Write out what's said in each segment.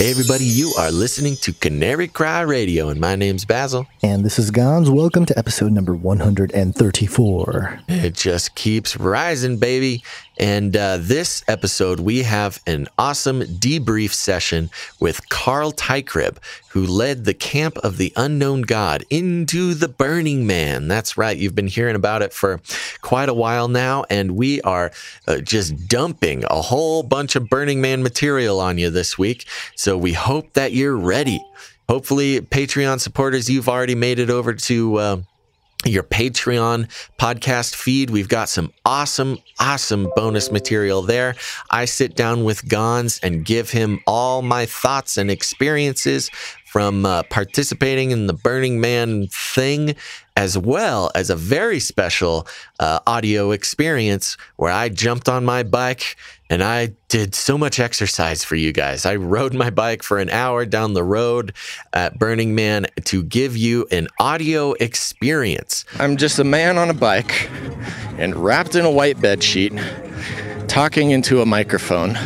Hey, everybody, you are listening to Canary Cry Radio, and my name's Basil. And this is Gonz. Welcome to episode number 134. It just keeps rising, baby. And uh, this episode, we have an awesome debrief session with Carl Teichrib, who led the Camp of the Unknown God into the Burning Man. That's right. You've been hearing about it for quite a while now, and we are uh, just dumping a whole bunch of Burning Man material on you this week. So we hope that you're ready. Hopefully, Patreon supporters, you've already made it over to. Uh, your Patreon podcast feed. We've got some awesome, awesome bonus material there. I sit down with Gonz and give him all my thoughts and experiences from uh, participating in the Burning Man thing, as well as a very special uh, audio experience where I jumped on my bike and I did so much exercise for you guys. I rode my bike for an hour down the road at Burning Man to give you an audio experience. I'm just a man on a bike and wrapped in a white bed sheet, talking into a microphone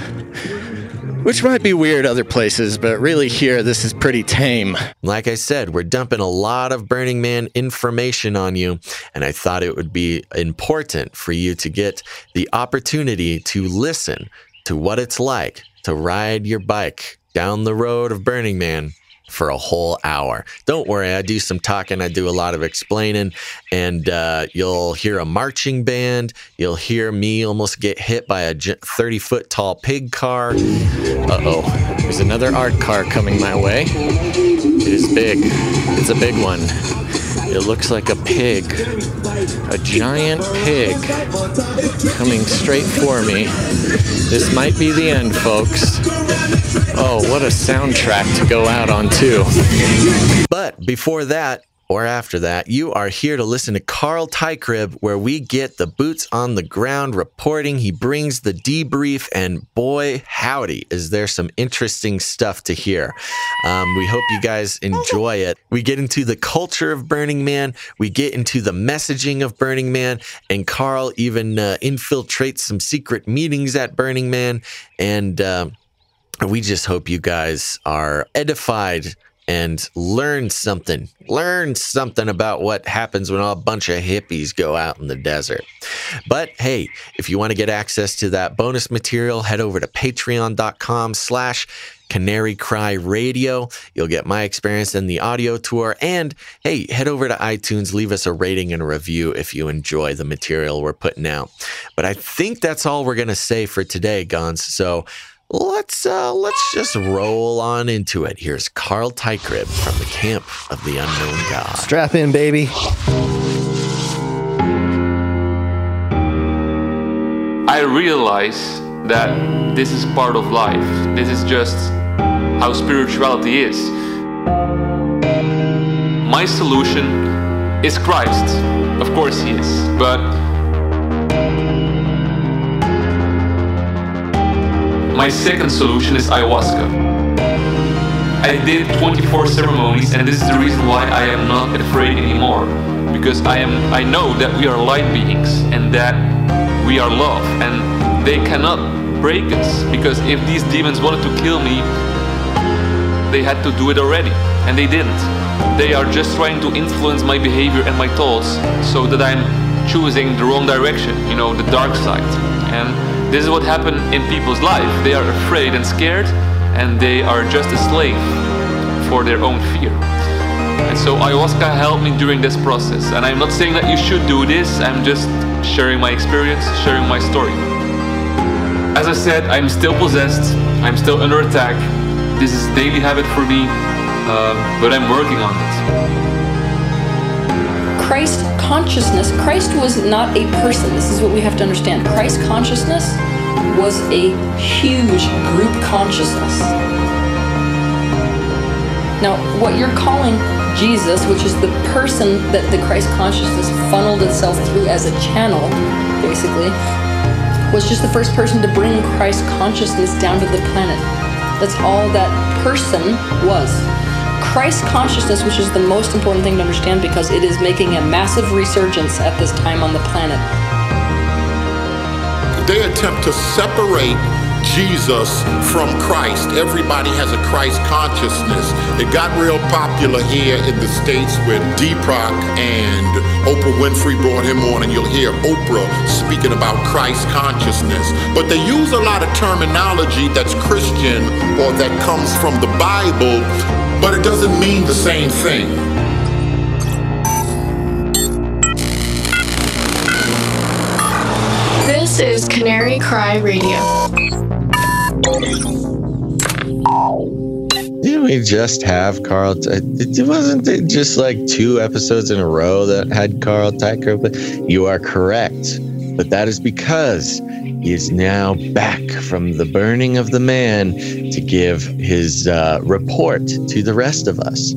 which might be weird other places, but really here, this is pretty tame. Like I said, we're dumping a lot of Burning Man information on you, and I thought it would be important for you to get the opportunity to listen to what it's like to ride your bike down the road of Burning Man for a whole hour. Don't worry, I do some talking, I do a lot of explaining, and uh, you'll hear a marching band. You'll hear me almost get hit by a 30 foot tall pig car. Uh oh, there's another art car coming my way. It is big, it's a big one. It looks like a pig, a giant pig coming straight for me. This might be the end, folks. Oh, what a soundtrack to go out on, too. But before that, or after that, you are here to listen to Carl Teichrib, where we get the boots on the ground reporting. He brings the debrief, and boy, howdy, is there some interesting stuff to hear. Um, we hope you guys enjoy it. We get into the culture of Burning Man, we get into the messaging of Burning Man, and Carl even uh, infiltrates some secret meetings at Burning Man. And uh, we just hope you guys are edified and learn something. Learn something about what happens when a bunch of hippies go out in the desert. But hey, if you want to get access to that bonus material, head over to patreon.com slash Canary Cry Radio. You'll get my experience in the audio tour. And hey, head over to iTunes, leave us a rating and a review if you enjoy the material we're putting out. But I think that's all we're going to say for today, Gonz. So let's uh, let's just roll on into it. Here's Carl Teichrib from the Camp of the Unknown God. Strap in, baby. I realize that this is part of life. This is just how spirituality is. My solution is Christ. Of course, He is. But My second solution is ayahuasca. I did 24 ceremonies and this is the reason why I am not afraid anymore. Because I am I know that we are light beings and that we are love and they cannot break us because if these demons wanted to kill me they had to do it already and they didn't. They are just trying to influence my behavior and my thoughts so that I'm choosing the wrong direction, you know, the dark side. And this is what happened in people's life. They are afraid and scared, and they are just a slave for their own fear. And so ayahuasca helped me during this process. And I'm not saying that you should do this, I'm just sharing my experience, sharing my story. As I said, I'm still possessed, I'm still under attack. This is daily habit for me, uh, but I'm working on it. Christ consciousness, Christ was not a person. This is what we have to understand. Christ consciousness was a huge group consciousness. Now, what you're calling Jesus, which is the person that the Christ consciousness funneled itself through as a channel, basically, was just the first person to bring Christ consciousness down to the planet. That's all that person was. Christ consciousness, which is the most important thing to understand because it is making a massive resurgence at this time on the planet. They attempt to separate Jesus from Christ. Everybody has a Christ consciousness. It got real popular here in the States with Deepak and Oprah Winfrey brought him on, and you'll hear Oprah speaking about Christ consciousness. But they use a lot of terminology that's Christian or that comes from the Bible, but it doesn't mean the same thing. This is Canary Cry Radio. Didn't we just have Carl? T- it wasn't it just like two episodes in a row that had Carl Teicher? But you are correct. But that is because he is now back from the burning of the man to give his uh, report to the rest of us.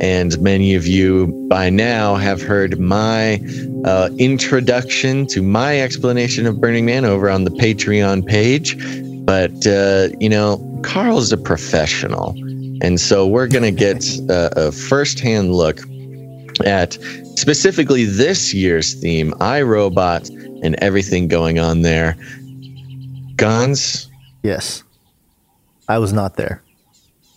And many of you by now have heard my uh, introduction to my explanation of Burning Man over on the Patreon page. But, uh, you know, Carl's a professional. And so we're going to get a, a firsthand look at specifically this year's theme, iRobot, and everything going on there. Guns? Yes. I was not there.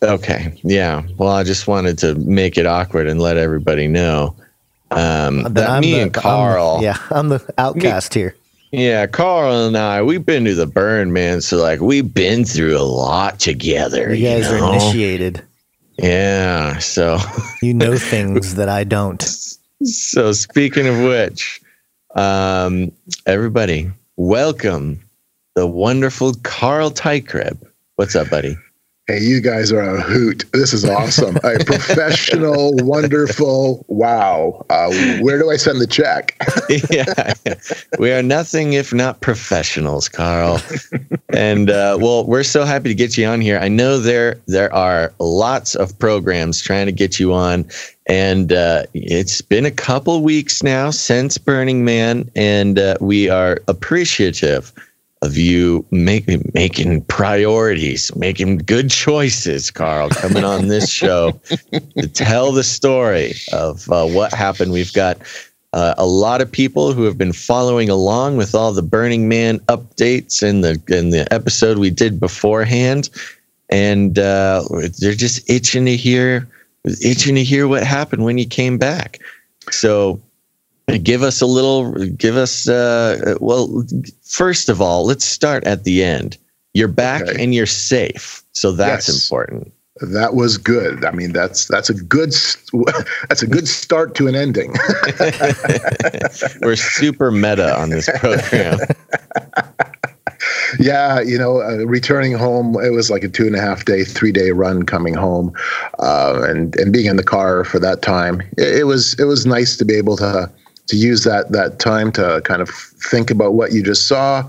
Okay. Yeah. Well, I just wanted to make it awkward and let everybody know um, that I'm me the- and I'm- Carl. yeah, I'm the outcast here. Yeah, Carl and I, we've been to the burn, man. So like, we've been through a lot together. You guys know? are initiated. Yeah. So, You know things that I don't. so speaking of which, um, everybody, welcome the wonderful Carl Teichrib. What's up, buddy? Hey, you guys are a hoot. This is awesome. a professional, wonderful. Wow. Uh, where do I send the check? yeah, we are nothing if not professionals, Carl. and uh, well, we're so happy to get you on here. I know there there are lots of programs trying to get you on, and uh, it's been a couple weeks now since Burning Man, and uh, we are appreciative of you making making priorities, making good choices, Carl, coming on this show to tell the story of uh, what happened. We've got uh, a lot of people who have been following along with all the Burning Man updates and the and the episode we did beforehand, and uh, they're just itching to hear itching to hear what happened when you came back. So give us a little give us uh well first of all let's start at the end you're back Okay. and you're safe so that's Yes. important That was good. I mean, that's that's a good that's a good start to an ending. we're super meta on this program yeah, you know, uh, returning home, it was like a two and a half day, three day run coming home, uh, and and being in the car for that time. It, it was it was nice to be able to to use that that time to kind of think about what you just saw,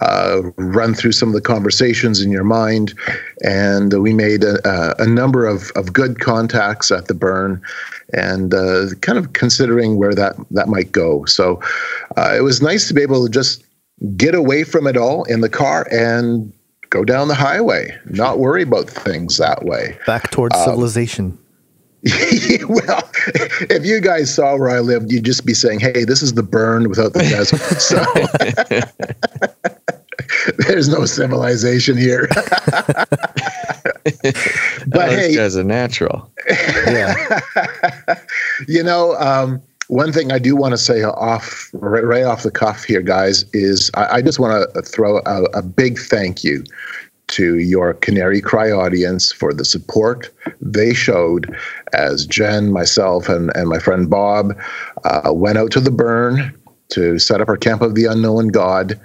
uh, run through some of the conversations in your mind, and we made a, a, number of of good contacts at the burn, and uh, kind of considering where that that might go. So uh, it was nice to be able to just get away from it all in the car and go down the highway, not worry about things that way. Back towards Um, civilization. well, if you guys saw where I lived, you'd just be saying, hey, this is the burn without the desert. So there's no civilization here. but Oh, hey, guy's a natural Yeah. you know, um, one thing I do want to say off right, right off the cuff here, guys, is I, I just want to throw a, a big thank you to your Canary Cry audience for the support they showed as Jen, myself, and, and my friend Bob uh, went out to the burn to set up our Camp of the Unknown God.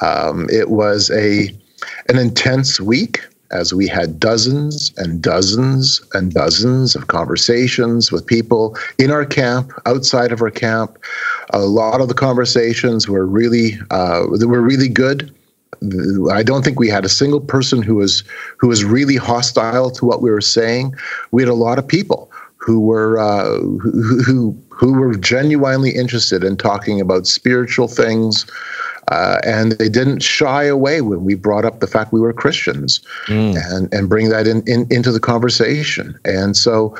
Um, it was a an intense week as we had dozens and dozens and dozens of conversations with people in our camp, outside of our camp. A lot of the conversations were really uh, were really good. I don't think we had a single person who was who was really hostile to what we were saying. We had a lot of people who were uh, who, who who were genuinely interested in talking about spiritual things, uh, and they didn't shy away when we brought up the fact we were Christians, and and bring that in, in into the conversation. And so,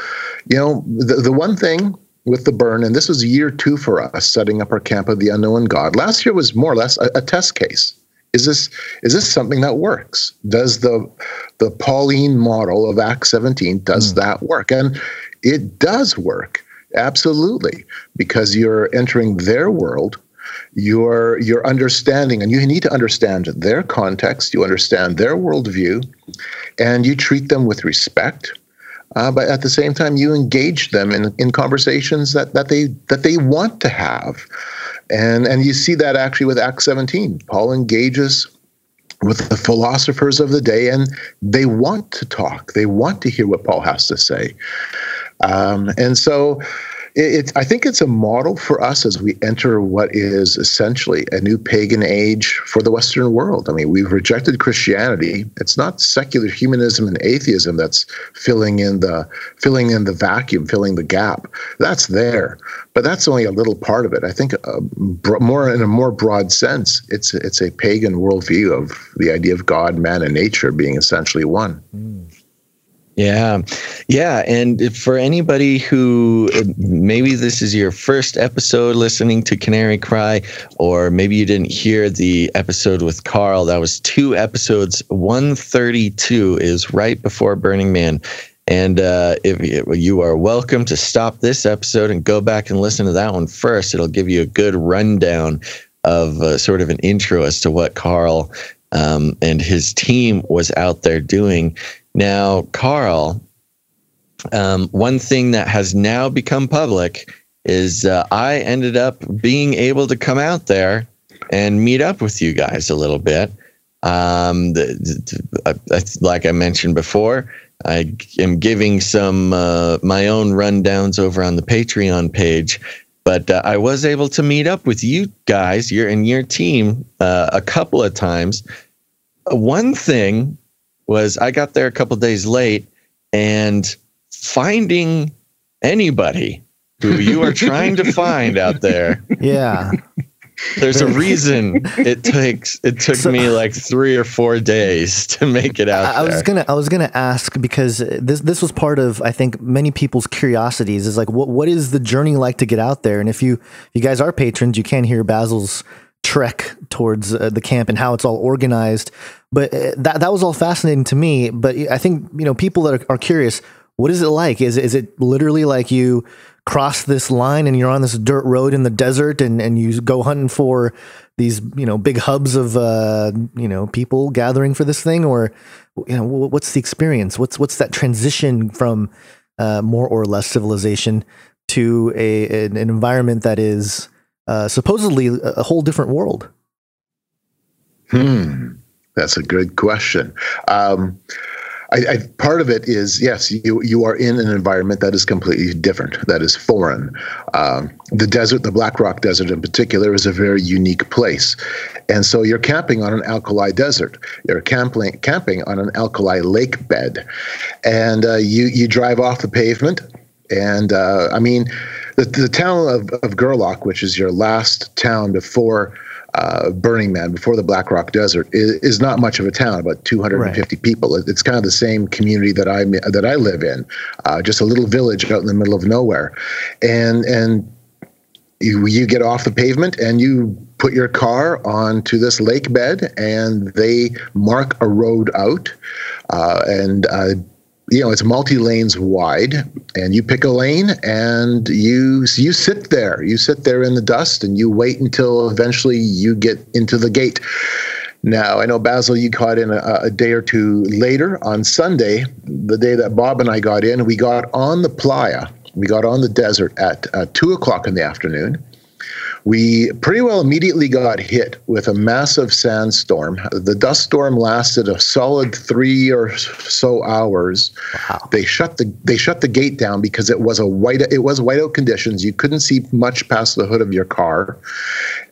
you know, the the one thing with the burn, and this was year two for us setting up our camp of the unknown God. Last year was more or less a, a test case. Is this is this something that works? Does the the Pauline model of Acts 17 does mm. that work? And it does work absolutely because you're entering their world you're you're understanding and you need to understand their context you understand their worldview and you treat them with respect uh, but at the same time you engage them in, in conversations that, that they that they want to have and and you see that actually with Acts 17. Paul engages with the philosophers of the day, and they want to talk. They want to hear what Paul has to say. Um, and so it, I think it's a model for us as we enter what is essentially a new pagan age for the Western world. I mean, we've rejected Christianity. It's not secular humanism and atheism that's filling in the filling in the vacuum, filling the gap. That's there, but that's only a little part of it. I think uh, more in a more broad sense, it's it's a pagan worldview of the idea of God, man, and nature being essentially one. Mm. Yeah. Yeah. And for anybody who maybe this is your first episode listening to Canary Cry, or maybe you didn't hear the episode with Carl, that was two episodes. 132 is right before Burning Man. And uh, if you are welcome to stop this episode and go back and listen to that one first, it'll give you a good rundown of uh, sort of an intro as to what Carl um, and his team was out there doing. Now, Carl, um, one thing that has now become public is uh, I ended up being able to come out there and meet up with you guys a little bit. Um, the, the, like I mentioned before, I am giving some uh, my own rundowns over on the Patreon page, but uh, I was able to meet up with you guys, your and your team, uh, a couple of times. One thing was I got there a couple days late and finding anybody who you are trying to find out there. Yeah. There's a reason it takes it took so, me like three or four days to make it out. I, I was gonna I was gonna ask because this this was part of I think many people's curiosities is like what what is the journey like to get out there? And if you if you guys are patrons, you can hear Basil's trek towards uh, the camp and how it's all organized. But uh, that that was all fascinating to me. But I think you know people that are, are curious. What is it like? Is is it literally like you cross this line and you're on this dirt road in the desert and and you go hunting for these you know big hubs of uh, you know people gathering for this thing, or you know what's the experience? What's what's that transition from uh, more or less civilization to a an, an environment that is uh, supposedly a whole different world? Hmm. That's a good question. Um, I, I, part of it is yes, you you are in an environment that is completely different, that is foreign. Um, the desert, the Black Rock Desert in particular, is a very unique place, and so you're camping on an alkali desert. You're camping camping on an alkali lake bed, and uh, you you drive off the pavement, and uh, I mean, the the town of of Gerlach, which is your last town before uh, Burning Man before the Black Rock Desert is, is not much of a town, about 250 right. people. It's kind of the same community that I that I live in, uh, just a little village out in the middle of nowhere, and and you, you get off the pavement and you put your car onto this lake bed, and they mark a road out, uh, and uh, you know it's multi lanes wide and you pick a lane and you you sit there. You sit there in the dust and you wait until eventually you get into the gate. Now i know basil you got in a, a day or two later on sunday the day that bob and i got in we got on the playa. We got on the desert at uh, two o'clock in the afternoon we pretty well immediately got hit with a massive sandstorm. The dust storm lasted a solid three or so hours. Wow. They shut the they shut the gate down because it was a white it was whiteout conditions. You couldn't see much past the hood of your car,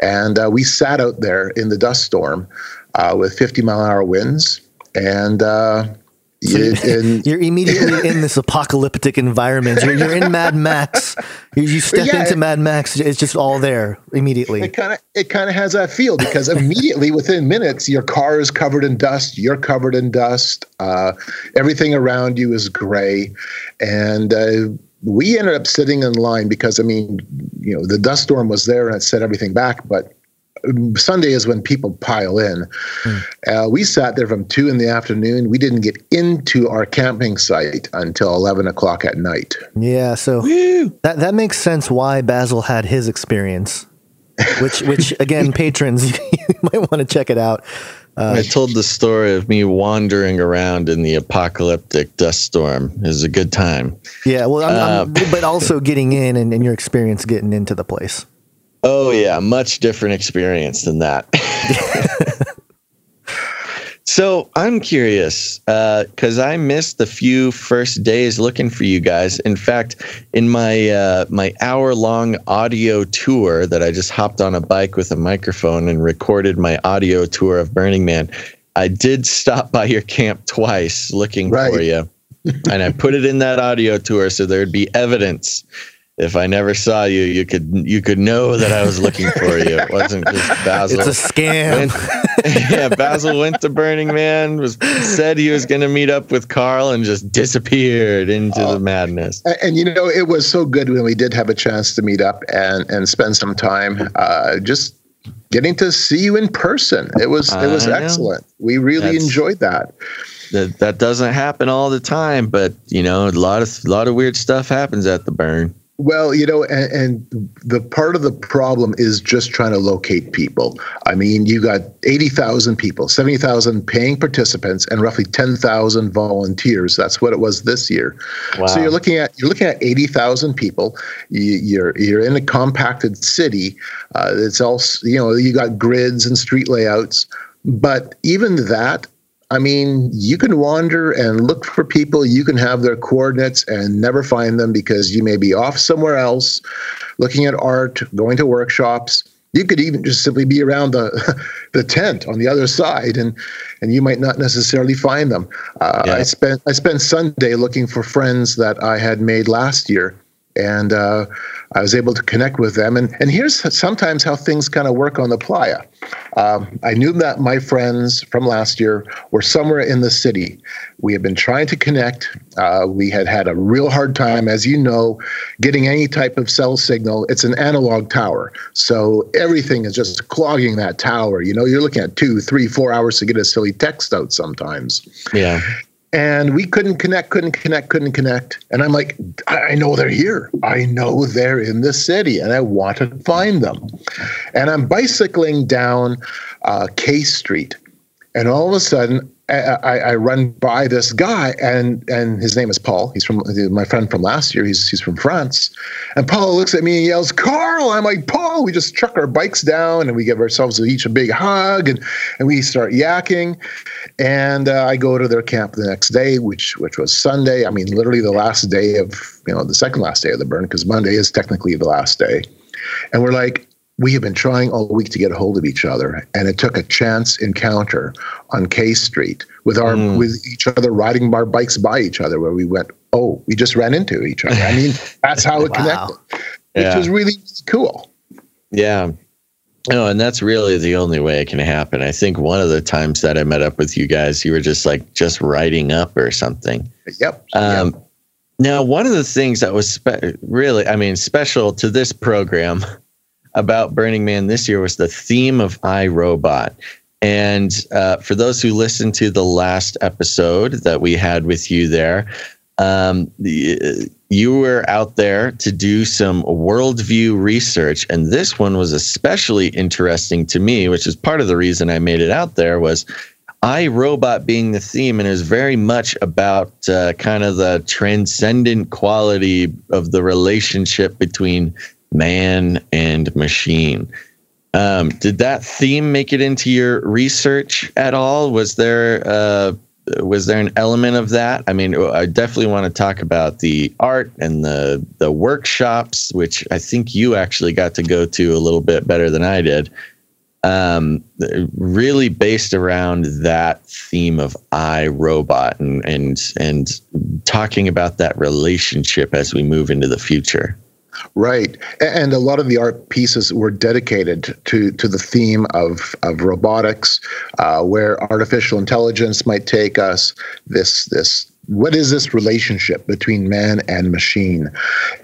and uh, we sat out there in the dust storm uh, with 50 mile an hour winds and. Uh, so you're immediately in this apocalyptic environment. You're, you're in Mad Max. You, you step yeah, into it, Mad Max. It's just all there immediately. It kind of it kind of has that feel because immediately within minutes, your car is covered in dust. You're covered in dust. Uh, everything around you is gray, and uh, we ended up sitting in line because I mean, you know, the dust storm was there and it set everything back, but Sunday is when people pile in. Hmm. Uh, we sat there from two in the afternoon. We didn't get into our camping site until eleven o'clock at night. Yeah, so that that makes sense why Basil had his experience. Which which again, patrons, you might want to check it out. Uh, I told the story of me wandering around in the apocalyptic dust storm. It was a good time. Yeah, well, I'm, I'm, uh, but also getting in and, and your experience getting into the place. Oh yeah, much different experience than that. so I'm curious because I missed the few first days looking for you guys. In fact, in my uh, my hour long audio tour that I just hopped on a bike with a microphone and recorded my audio tour of Burning Man, I did stop by your camp twice looking Right. for you, and I put it in that audio tour so there'd be evidence if I never saw you, you could you could know that I was looking for you. It wasn't just Basil. It's a scam. Went- yeah, Basil went to Burning Man, was said he was going to meet up with Carl, and just disappeared into the madness. And, and, you know, it was so good when we did have a chance to meet up and and spend some time. Uh, just getting to see you in person. It was it was I know. excellent. We really That's- enjoyed that. That that doesn't happen all the time, but you know, a lot of a lot of weird stuff happens at the burn. Well, you know, and, and the part of the problem is just trying to locate people. I mean, you got 80,000 people, 70,000 paying participants, and roughly 10,000 volunteers. That's what it was this year. Wow. So you're looking at you're looking at 80,000 people. You, you're you're in a compacted city. Uh, it's all you know. You got grids and street layouts, but even that. I mean, you can wander and look for people. You can have their coordinates and never find them because you may be off somewhere else, looking at art, going to workshops. You could even just simply be around the the tent on the other side, and and you might not necessarily find them. Uh, Yeah. I spent I spent Sunday looking for friends that I had made last year, and uh, I was able to connect with them. And and here's sometimes how things kind of work on the playa. Um, I knew that my friends from last year were somewhere in the city. We had been trying to connect. Uh, we had had a real hard time, as you know, getting any type of cell signal. It's an analog tower, so everything is just clogging that tower. You know, you're looking at two, three, four hours to get a silly text out sometimes Yeah. And we couldn't connect, couldn't connect, couldn't connect. And I'm like, I know they're here. I know they're in the city, and I want to find them. And I'm bicycling down uh, K Street, and all of a sudden, I, I, run by this guy, and and his name is Paul. He's from my friend from last year. He's he's from France, and Paul looks at me and yells, "Carl!" I'm like, "Paul!" We just chuck our bikes down, and we give ourselves each a big hug, and and we start yakking. And uh, I go to their camp the next day, which which was Sunday. I mean, literally the last day of you know the second last day of the burn, because Monday is technically the last day. And we're like, we have been trying all week to get a hold of each other, and it took a chance encounter on K Street with our with each other riding our bikes by each other, where we went, oh, we just ran into each other. I mean, that's how it Wow. connected, which Yeah. was really cool. Yeah. No, and that's really the only way it can happen. I think one of the times that I met up with you guys, you were just like just writing up or something. Yep. Um, yep. Now, one of the things that was spe- really, I mean, special to this program about Burning Man this year was the theme of iRobot. And uh, for those who listened to the last episode that we had with you there, um, the, you were out there to do some worldview research, and this one was especially interesting to me, which is part of the reason I made it out there. Was I Robot being the theme, and was very much about uh, kind of the transcendent quality of the relationship between man and machine. Um, did that theme make it into your research at all? Was there uh, was there an element of that? I mean, I definitely want to talk about the art and the the workshops, which I think you actually got to go to a little bit better than I did. Um, really based around that theme of I robot and and and talking about that relationship as we move into the future. Right, and a lot of the art pieces were dedicated to to the theme of of robotics, uh, where artificial intelligence might take us. This this what is this relationship between man and machine?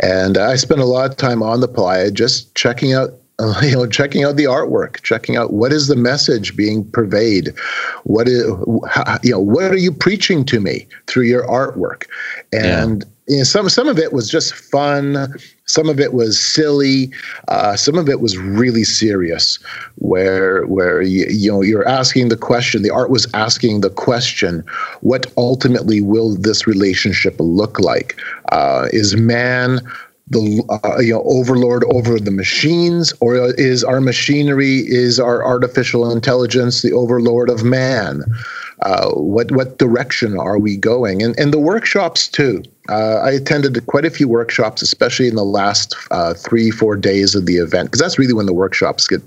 And I spent a lot of time on the playa just checking out you know, checking out the artwork, checking out what is the message being purveyed, what is, how, you know, what are you preaching to me through your artwork, and. You know, some some of it was just fun. Some of it was silly. Uh, some of it was really serious, where where you, you know you're asking the question. The art was asking the question: What ultimately will this relationship look like? Uh, is man the uh, you know overlord over the machines or is our machinery is our artificial intelligence the overlord of man uh, what what direction are we going and and the workshops too uh, I attended quite a few workshops especially in the last uh, three four days of the event because that's really when the workshops get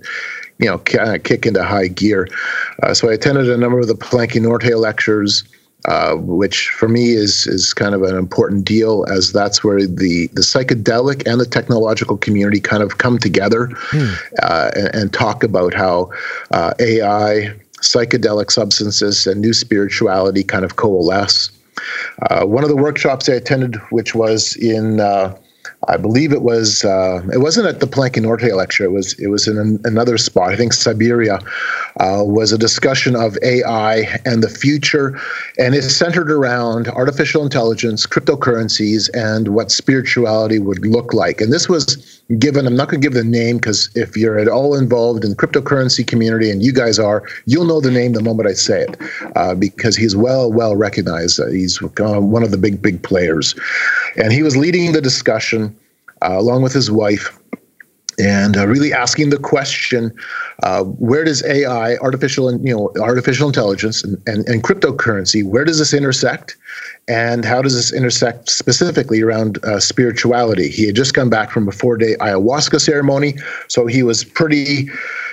you know kind of kick into high gear uh, so I attended a number of the Palenque Norte lectures uh, which for me is is kind of an important deal as that's where the the psychedelic and the technological community kind of come together hmm. uh, and, and, talk about how uh, AI, psychedelic substances, and new spirituality kind of coalesce. Uh, one of the workshops I attended, which was in uh, I believe it was uh, it wasn't at the Palenque Norte lecture. It was it was in an, another spot. I think Siberia uh, was a discussion of AI and the future, and it's centered around artificial intelligence, cryptocurrencies, and what spirituality would look like. And this was given. I'm not going to give the name because if you're at all involved in the cryptocurrency community, and you guys are, you'll know the name the moment I say it, uh, because he's well well recognized. he's uh, one of the big big players, and he was leading the discussion along with his wife, and uh, really asking the question: uh, Where does AI, artificial, and you know, artificial intelligence, and, and, and, cryptocurrency, where does this intersect? And how does this intersect specifically around uh, spirituality? He had just come back from a four-day ayahuasca ceremony, so he was pretty,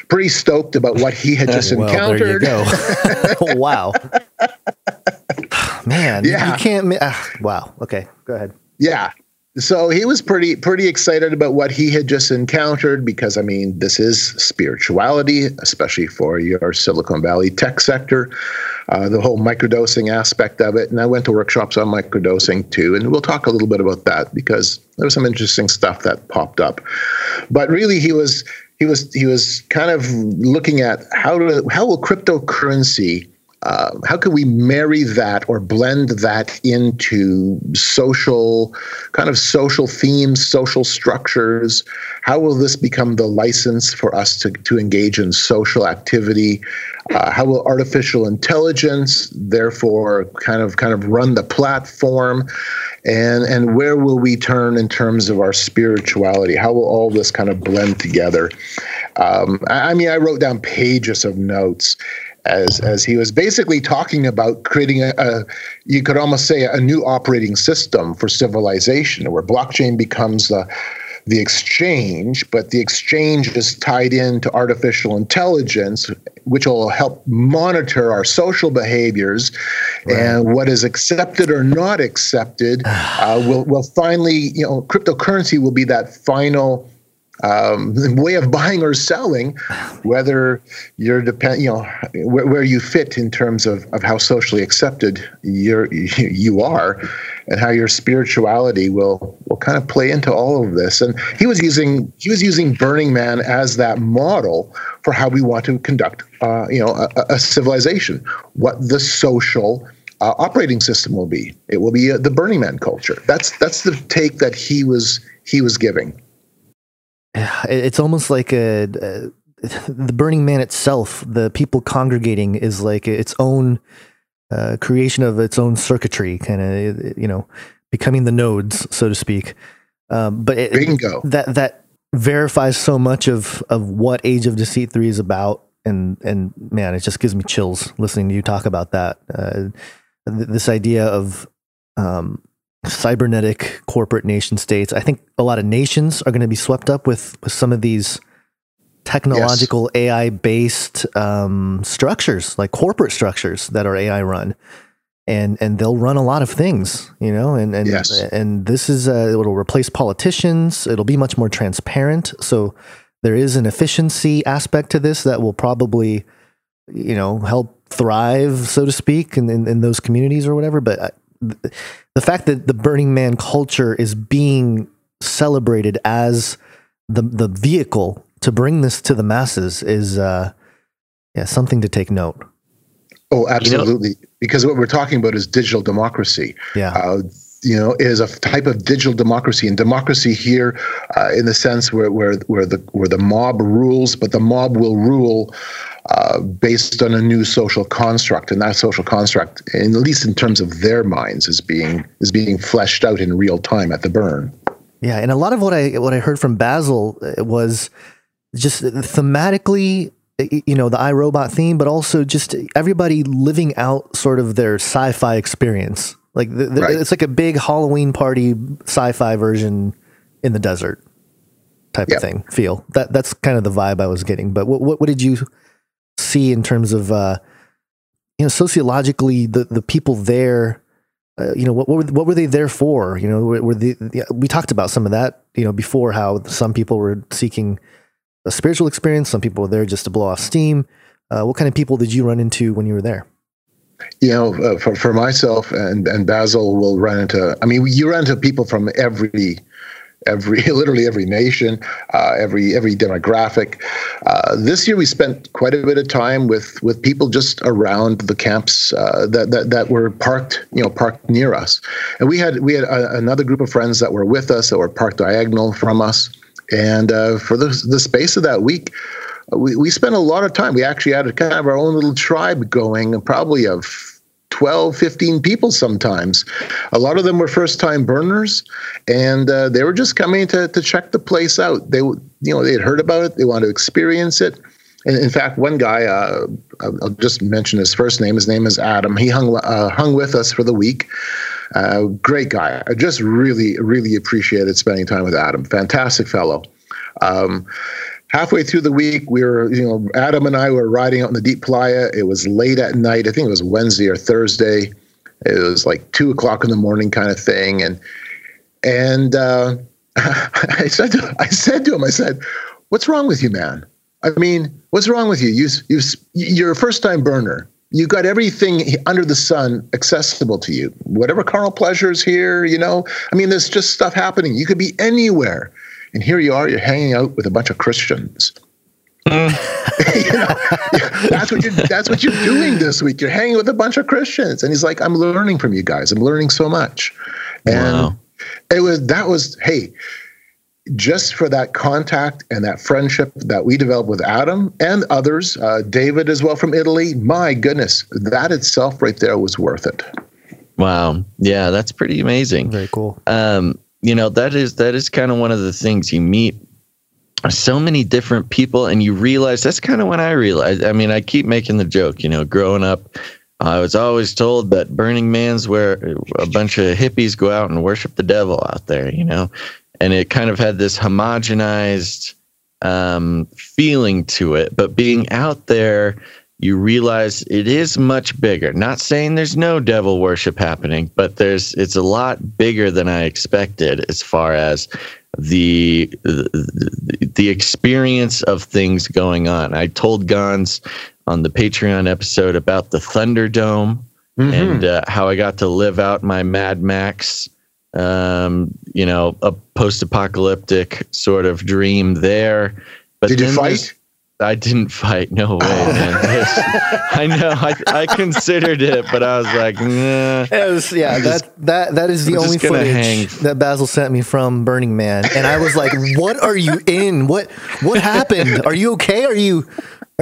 pretty stoked about what he had just well, encountered. There you go. wow, man, yeah. you can't. Uh, wow. Okay, go ahead. Yeah, so he was pretty pretty excited about what he had just encountered because I mean this is spirituality, especially for your Silicon Valley tech sector, uh, the whole microdosing aspect of it. And I went to workshops on microdosing too, and we'll talk a little bit about that because there was some interesting stuff that popped up. But really, he was he was he was kind of looking at how to how will cryptocurrency uh, how can we marry that or blend that into social kind of social themes social structures? How will this become the license for us to, to engage in social activity? Uh, how will artificial intelligence therefore kind of kind of run the platform? And and where will we turn in terms of our spirituality? How will all this kind of blend together? Um, I, I mean i wrote down pages of notes as as he was basically talking about creating a, a, you could almost say a new operating system for civilization where blockchain becomes the the exchange but the exchange is tied into artificial intelligence which will help monitor our social behaviors right. and what is accepted or not accepted uh, will will finally you know cryptocurrency will be that final um, way of buying or selling, whether you're depend, you know, where, where, you fit in terms of, of how socially accepted you're, you are, and how your spirituality will will kind of play into all of this. And he was using he was using Burning Man as that model for how we want to conduct, uh, you know, a, a, civilization. What the social uh, operating system will be. It will be uh, the Burning Man culture. That's that's the take that he was he was giving it's almost like a, a, the Burning Man itself. The people congregating is like its own uh, creation of its own circuitry, kind of you know, becoming the nodes, so to speak. Um, but it, Bingo. that that verifies so much of of what Age of Deceit three is about, and and man, it just gives me chills listening to you talk about that. Uh, th- this idea of um, cybernetic corporate nation states. I think a lot of nations are going to be swept up with, with some of these technological yes. AI based um, structures, like corporate structures that are AI run. And and they'll run a lot of things, you know, and and yes. and this is uh, it'll replace politicians. It'll be much more transparent. So there is an efficiency aspect to this that will probably, you know, help thrive, so to speak, in, in, in those communities or whatever. But uh, the fact that the Burning Man culture is being celebrated as the the vehicle to bring this to the masses is uh, yeah something to take note. Oh, absolutely. You know, because what we're talking about is digital democracy. Yeah. Uh, you know, is a type of digital democracy, and democracy here, uh, in the sense where where where the where the mob rules, but the mob will rule uh, based on a new social construct, and that social construct, at least in terms of their minds, is being is being fleshed out in real time at the burn. Yeah, and a lot of what I what I heard from Basil uh, was just thematically you know the iRobot theme, but also just everybody living out sort of their sci-fi experience. Like the, the, right. it's like a big Halloween party sci-fi version in the desert type yep. of thing. Feel that that's kind of the vibe I was getting. But what what, what did you see in terms of uh, you know sociologically the the people there? Uh, you know what, what were what were they there for? You know, were, were the, we talked about some of that you know before how some people were seeking a spiritual experience. Some people were there just to blow off steam. Uh, what kind of people did you run into when you were there? You know, uh, for, for myself and, and Basil will run into, I mean, you run into people from every, every, literally every nation, uh, every, every demographic. Uh, this year we spent quite a bit of time with, with people just around the camps uh, that, that, that were parked, you know, parked near us. And we had, we had a, another group of friends that were with us that were parked diagonal from us. And uh, for the, the space of that week, we, we spent a lot of time. We actually had a kind of our own little tribe going, probably of 12, 15 people sometimes. A lot of them were first time burners, and uh, they were just coming to, to check the place out. They, you know, they had heard about it, they wanted to experience it. And in fact, one guy, uh, I'll just mention his first name. His name is Adam. He hung uh, hung with us for the week. Uh, great guy. I just really, really appreciated spending time with Adam. Fantastic fellow. Um, halfway through the week, we were, you know, Adam and I were riding out in the Deep Playa. It was late at night. I think it was Wednesday or Thursday. It was like two o'clock in the morning, kind of thing. And and uh, I said to I said to him, I said, "What's wrong with you, man? I mean, what's wrong with you? You you you're a first time burner you got everything under the sun accessible to you. Whatever carnal pleasures here, you know. I mean, there's just stuff happening. You could be anywhere, and here you are. You're hanging out with a bunch of Christians. Mm. you know, that's what you're. That's what you're doing this week. You're hanging with a bunch of Christians, and he's like, "I'm learning from you guys. I'm learning so much." And wow. it was that was hey just for that contact and that friendship that we developed with Adam and others, uh, David as well from Italy, my goodness, that itself right there was worth it. Wow. Yeah, that's pretty amazing. Very cool. Um, you know, that is that is kind of one of the things you meet so many different people and you realize that's kind of when I realized I mean, I keep making the joke, you know, growing up I was always told that Burning Man's where a bunch of hippies go out and worship the devil out there, you know and it kind of had this homogenized um, feeling to it. But being out there, you realize it is much bigger. Not saying there's no devil worship happening, but there's it's a lot bigger than I expected as far as the the, the experience of things going on. I told Gonz on the Patreon episode about the Thunderdome mm-hmm. and uh, how I got to live out my Mad Max um, you know, a post-apocalyptic sort of dream there. But did you fight? I didn't fight. No way, man. I know. I, I considered it, but I was like, nah. It was, yeah, that that that is the I'm only footage hang. that Basil sent me from Burning Man, and I was like, "What are you in? What what happened? Are you okay? Are you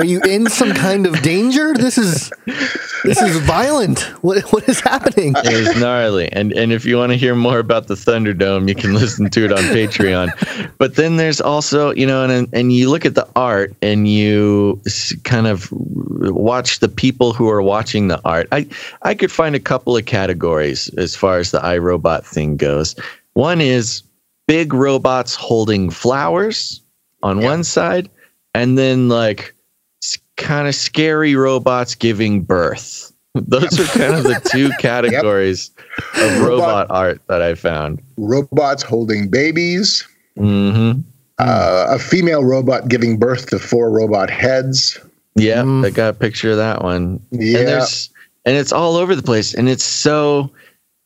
are you in some kind of danger? This is this is violent. What what is happening? It was gnarly. And and if you want to hear more about the Thunderdome, you can listen to it on Patreon. But then there's also, you know, and and you look at the art and you kind of watch the people who are watching the art. I I could find a couple of categories as far as the iRobot thing goes. One is big robots holding flowers on one side and then like kind of scary robots giving birth. Those are kind of the two categories yep. of robot, robot, art that I found. Robots holding babies. Mm-hmm. Uh, a female robot giving birth to four robot heads. Yeah, mm. I got a picture of that one. Yeah. And, there's, and it's all over the place, and it's so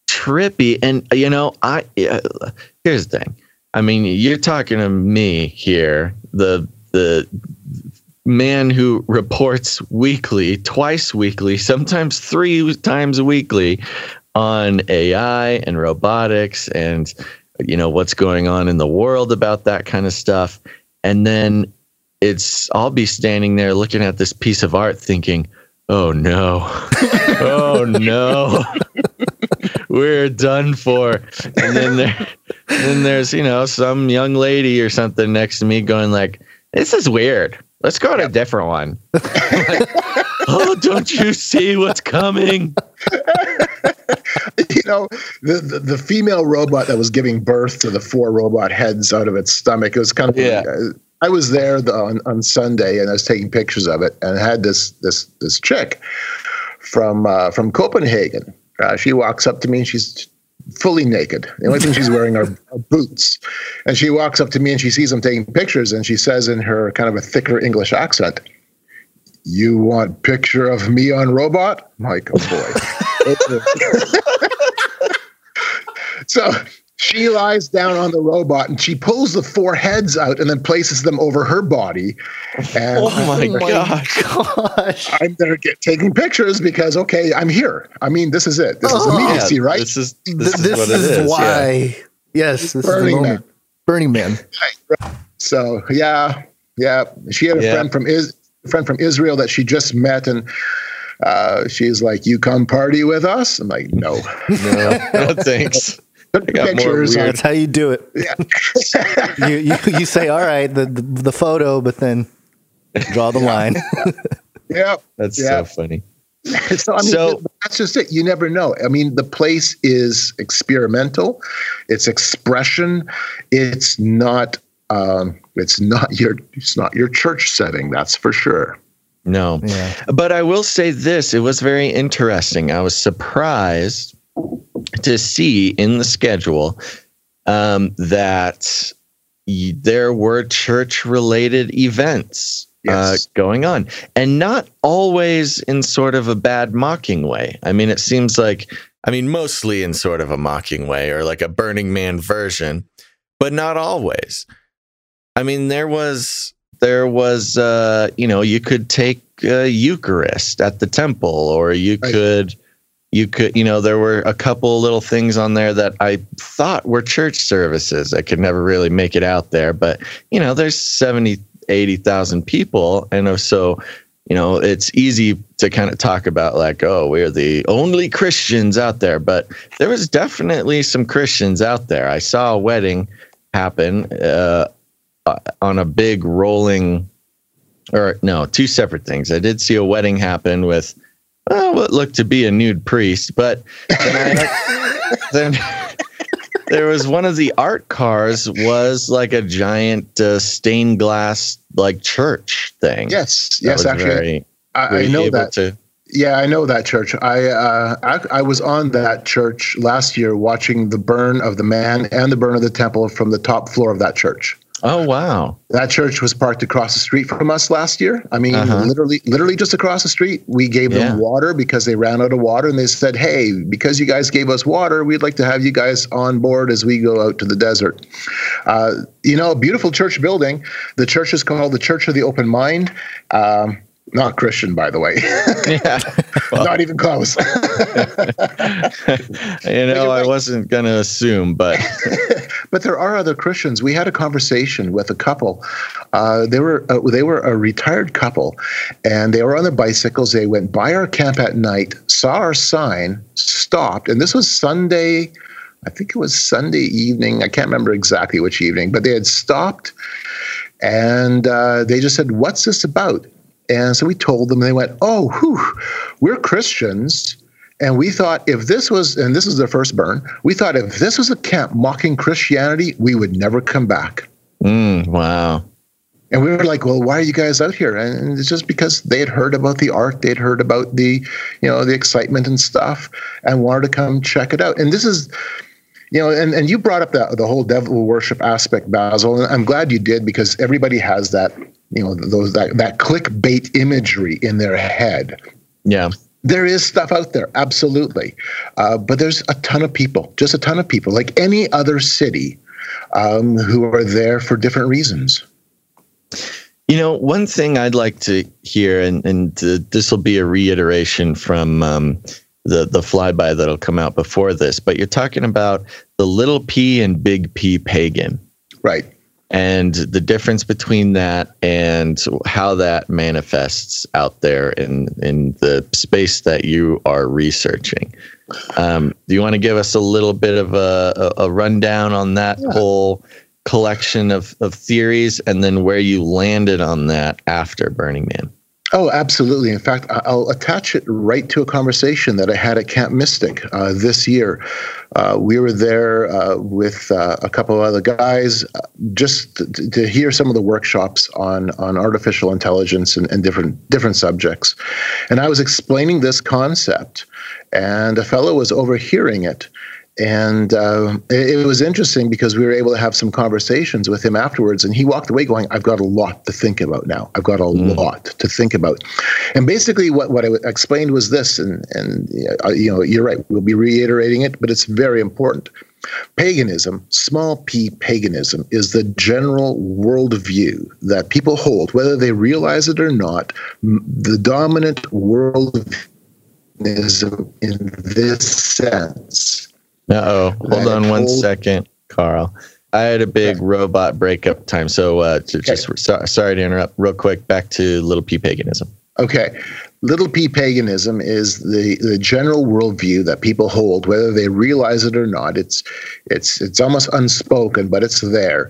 trippy. And you know, I uh, here's the thing. I mean, you're talking to me here, the the man who reports weekly, twice weekly, sometimes three times weekly on AI and robotics and you know what's going on in the world about that kind of stuff. And then it's I'll be standing there looking at this piece of art thinking, "Oh no. oh no. We're done for." And then there then there's, you know, some young lady or something next to me going like, "This is weird. Let's go to a different one." like, oh, don't you see what's coming? you know, the, the, the female robot that was giving birth to the four robot heads out of its stomach. It was kind of Yeah. I was there the, on, on Sunday and I was taking pictures of it and had this this this chick from uh, from Copenhagen. Uh, she walks up to me and she's fully naked. The only thing she's wearing are, are boots. And she walks up to me and she sees I'm taking pictures and she says in her kind of a thicker English accent, "You want picture of me on robot?" I'm like, oh boy. so she lies down on the robot and she pulls the four heads out and then places them over her body. And Oh my my gosh. gosh. I'm there get taking pictures because okay, I'm here. I mean, this is it. This is Oh. immediacy, right? This is Th- this, This, is what is, it is. yeah. why. Yes, this is the Burning moment. Man. Burning Man. So yeah, yeah. She had a Yeah. friend from is friend from Israel that she just met, and uh, she's like, "You come party with us?" I'm like, "No." No, no thanks. Took I more pictures. weird- That's how you do it. Yeah. You, you you say all right the, the the photo, but then draw the line. yeah. That's Yeah. so funny. So I mean, So- that's just it. You never know. I mean, the place is experimental. It's expression. It's not. Um, it's not your. It's not your church setting. That's for sure. No. Yeah. But I will say this it was very interesting. I was surprised to see in the schedule um, that there were church related events uh, going on and not always in sort of a bad mocking way. I mean, it seems like, I mean, mostly in sort of a mocking way or like a Burning Man version, but not always. I mean, there was there was uh, you know you could take uh, Eucharist at the temple, or you Right. could you could you know there were a couple little things on there that I thought were church services. I could never really make it out there, but you know there's 70 80,000 people and so you know it's easy to kind of talk about like oh we're the only Christians out there but there was definitely some Christians out there. I saw a wedding happen uh, uh, on a big rolling or no two separate things i did see a wedding happen with what looked to be a nude priest but then, I, then there was one of the art cars was like a giant uh, stained glass like church thing Yes. Yes. Actually, very, I, I know that. to Yeah, I know that church. I, uh, I I was on that church last year, watching the burn of the man and the burn of the temple from the top floor of that church. Oh wow That church was parked across the street from us last year. I mean, Uh-huh. literally, literally just across the street. We gave Yeah. them water because they ran out of water, and they said, "Hey, because you guys gave us water, we'd like to have you guys on board as we go out to the desert." Uh, you know, beautiful church building. The church is called the Church of the Open Mind. Um, not Christian, by the way. yeah not even close. you know i wasn't gonna assume but but there are other Christians. We had a conversation with a couple. Uh, they were uh, they were a retired couple, and they were on their bicycles. They went by our camp at night, saw our sign, stopped, and this was Sunday. I think it was Sunday evening. I can't remember exactly which evening, but they had stopped, and uh, they just said, "What's this about?" And so we told them. And they went, "Oh, whew, we're Christians." And we thought if this was, and this is their first burn, we thought if this was a camp mocking Christianity, we would never come back. mm, wow And we were like, well, why are you guys out here? And it's just because they had heard about the art, they'd heard about the, you know, the excitement and stuff, and wanted to come check it out. And this is, you know, and, and you brought up the the whole devil worship aspect, Basil, and I'm glad you did because everybody has that, you know, those that that clickbait imagery in their head. yeah There is stuff out there, absolutely, uh, but there's a ton of people, just a ton of people, like any other city, um, who are there for different reasons. You know, one thing I'd like to hear, and, and uh, this will be a reiteration from um, the, the flyby that'll come out before this, but you're talking about the little p and big P pagan. Right. And the difference between that and how that manifests out there in, in the space that you are researching. Um, do you want to give us a little bit of a, a, a rundown on that yeah. whole collection of, of theories and then where you landed on that after Burning Man. Oh, absolutely. In fact, I'll attach it right to a conversation that I had at Camp Mystic uh, this year. Uh, we were there uh, with uh, a couple of other guys uh, just to, to, hear some of the workshops on, on artificial intelligence and, and different different subjects. And I was explaining this concept, and a fellow was overhearing it and uh, it, it, was interesting because we were able to have some conversations with him afterwards and he walked away going i've got a lot to think about now. I've got a mm. lot to think about. And basically what, what i explained was this and, and uh, you know you're right we'll be reiterating it but it's very important. Paganism small p paganism is the general worldview that people hold whether they realize it or not the dominant worldview in this sense uh oh. Hold on one second, Carl. I had a big okay. robot breakup time. So uh, okay. just so, sorry to interrupt. Real quick, back to little p paganism. Okay. Little p paganism is the, the general worldview that people hold, whether they realize it or not. It's it's it's almost unspoken, but it's there.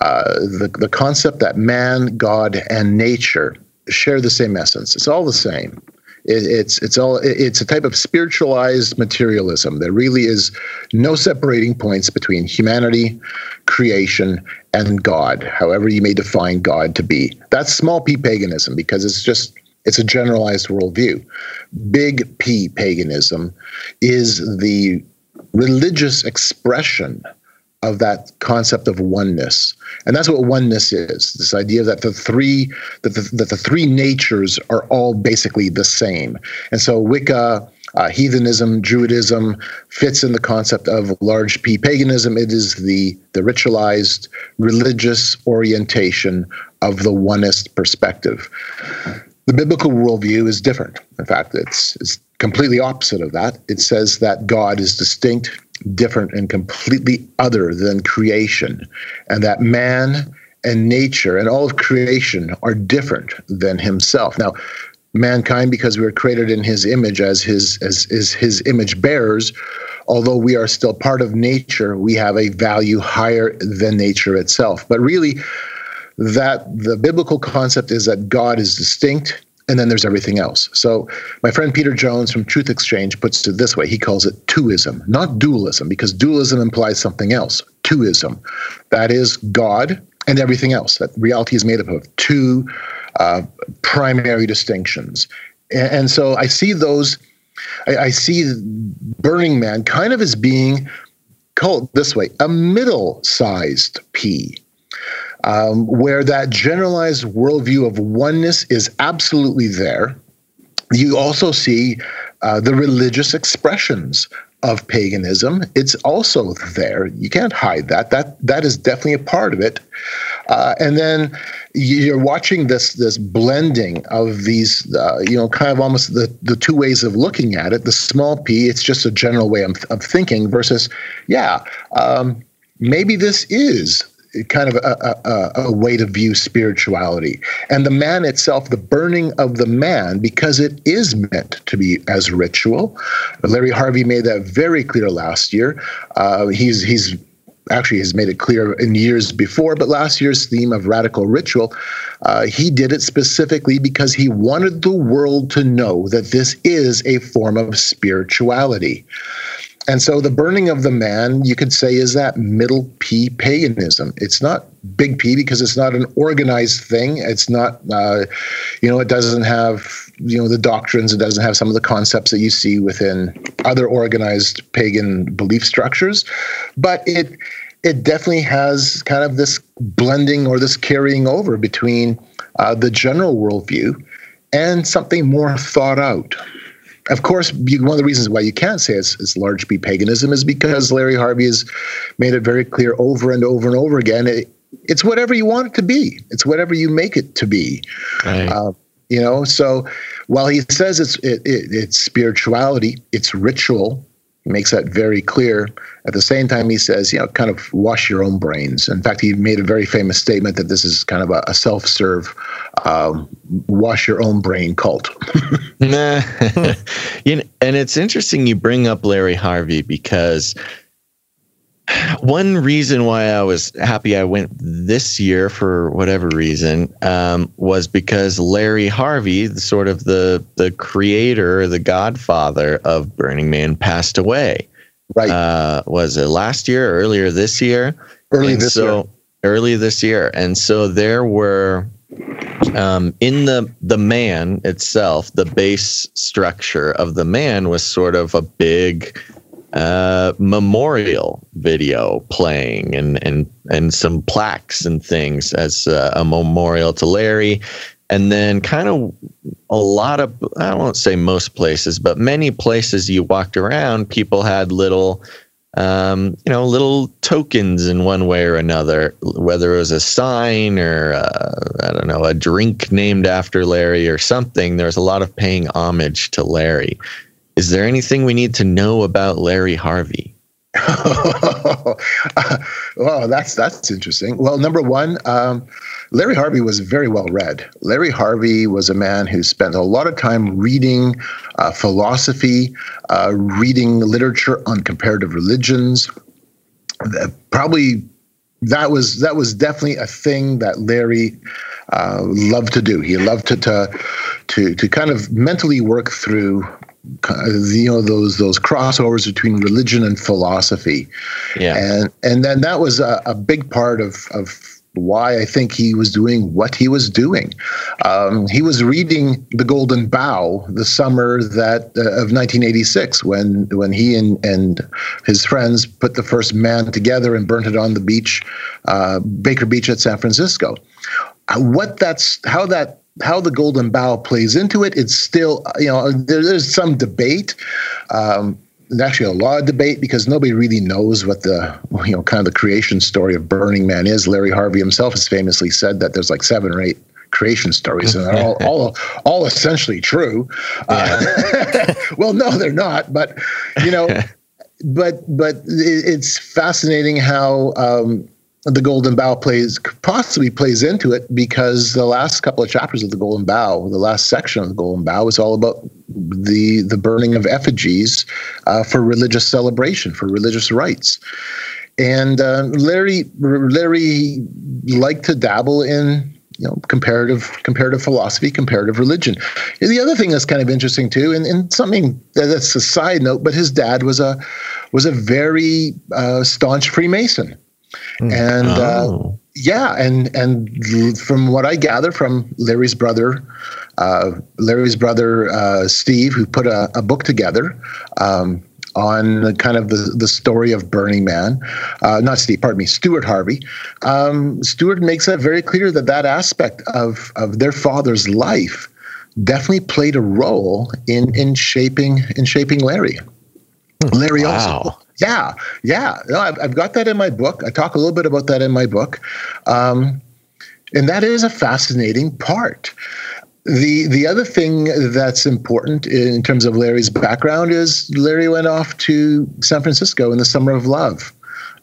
Uh, the the concept that man, God, and nature share the same essence. It's all the same. It, it's it's all it's a type of spiritualized materialism. There really is no separating points between humanity, creation, and God. However, you may define God to be. That's small p paganism because it's just it's a generalized worldview. Big P paganism is the religious expression of that concept of oneness. And that's what oneness is this idea that the three that the, that the three natures are all basically the same. And so wicca uh, heathenism druidism fits in the concept of large p paganism. It is the the ritualized religious orientation of the oneist perspective. The biblical worldview is different. In fact it's it's completely opposite of that. It says that god is distinct different and completely other than creation, and that man and nature and all of creation are different than himself. Now, mankind, because we were created in his image as his as is his image bearers, although we are still part of nature, we have a value higher than nature itself. But really, that the biblical concept is that God is distinct and then there's everything else. So my friend Peter Jones from Truth Exchange puts it this way. He calls it twoism, not dualism, because dualism implies something else. Twoism. That is God and everything else. That reality is made up of two uh, primary distinctions. And, so I see those, I, I see Burning Man kind of as being called this way, a middle-sized P um, where that generalized worldview of oneness is absolutely there. You also see uh, the religious expressions of paganism. It's also there. You can't hide that. That that is definitely a part of it. Uh, and then you're watching this this blending of these, uh, you know, kind of almost the the two ways of looking at it. The small p, it's just a general way of, of thinking, versus, yeah, um, maybe this is kind of a, a, a, way to view spirituality. And the man itself, the burning of the man, because it is meant to be as ritual. Larry Harvey made that very clear last year. Uh, he's he's actually has made it clear in years before, but last year's theme of radical ritual, uh, he did it specifically because he wanted the world to know that this is a form of spirituality. And so the burning of the man, you could say, is that middle P paganism. It's not big P because it's not an organized thing. It's not, uh, you know, it doesn't have, you know, the doctrines. It doesn't have some of the concepts that you see within other organized pagan belief structures. But it, it definitely has kind of this blending or this carrying over between uh, the general worldview and something more thought out of course, one of the reasons why you can't say it's, it's large P paganism is because Larry Harvey has made it very clear over and over and over again. It, it's whatever you want it to be. It's whatever you make it to be. Right. Uh, you know, so while he says it's it, it, it's spirituality, it's ritual, makes that very clear. At the same time, he says, you know, kind of wash your own brains. In fact, he made a very famous statement that this is kind of a, a self-serve, um, wash your own brain cult. You know, and it's interesting you bring up Larry Harvey because one reason why I was happy I went this year for whatever reason um, was because Larry Harvey, the sort of the the creator, the godfather of Burning Man, passed away. right. Uh, was it last year, or earlier this year? Early And this so, year. Early this year, and so there were um, in the the man itself, the base structure of the man was sort of a big uh, memorial video playing and and and some plaques and things as uh, a memorial to Larry. And then, kind of a lot of, I won't say most places, but many places you walked around, people had little, um, you know, little tokens in one way or another, whether it was a sign or, uh, I don't know, a drink named after Larry or something. There's a lot of paying homage to Larry. Is there anything we need to know about Larry Harvey? well, that's that's interesting. Well, number one, um, Larry Harvey was very well read. Larry Harvey was a man who spent a lot of time reading uh, philosophy, uh, reading literature on comparative religions. Probably that was that was definitely a thing that Larry uh, loved to do. He loved to to to, to kind of mentally work through you know those those crossovers between religion and philosophy Yeah. and and then that was a, a big part of of why I think he was doing what he was doing. Um, he was reading The Golden Bough the summer that uh, of 1986 when when he and and his friends put the first man together and burnt it on the beach, uh, Baker Beach at San Francisco. Uh, What that's how that how the Golden Bough plays into it, it's still you know there, there's some debate. Um, there's actually a lot of debate because nobody really knows what the you know kind of the creation story of Burning Man is. Larry Harvey himself has famously said that there's like seven or eight creation stories, and they're all all, all essentially true. Uh, well, no, they're not, but you know, but but it's fascinating how. Um, the Golden Bough plays possibly plays into it because the last couple of chapters of the Golden Bough, the last section of the Golden Bough, is all about the the burning of effigies uh, for religious celebration, for religious rites. And uh, Larry Larry liked to dabble in you know comparative comparative philosophy, comparative religion. The other thing that's kind of interesting too, and, and something that's a side note, but his dad was a was a very uh, staunch Freemason. And uh, Oh. yeah, and and from what I gather from Larry's brother, uh, Larry's brother uh, Steve, who put a, a book together um, on the kind of the, the story of Burning Man, uh, not Steve, pardon me, Stuart Harvey. Um, Stuart makes it very clear that that aspect of of their father's life definitely played a role in in shaping in shaping Larry. Larry also Wow. Yeah, yeah. No, I've, I've got that in my book. I talk a little bit about that in my book, um, and that is a fascinating part. the The other thing that's important in terms of Larry's background is Larry went off to San Francisco in the summer of love.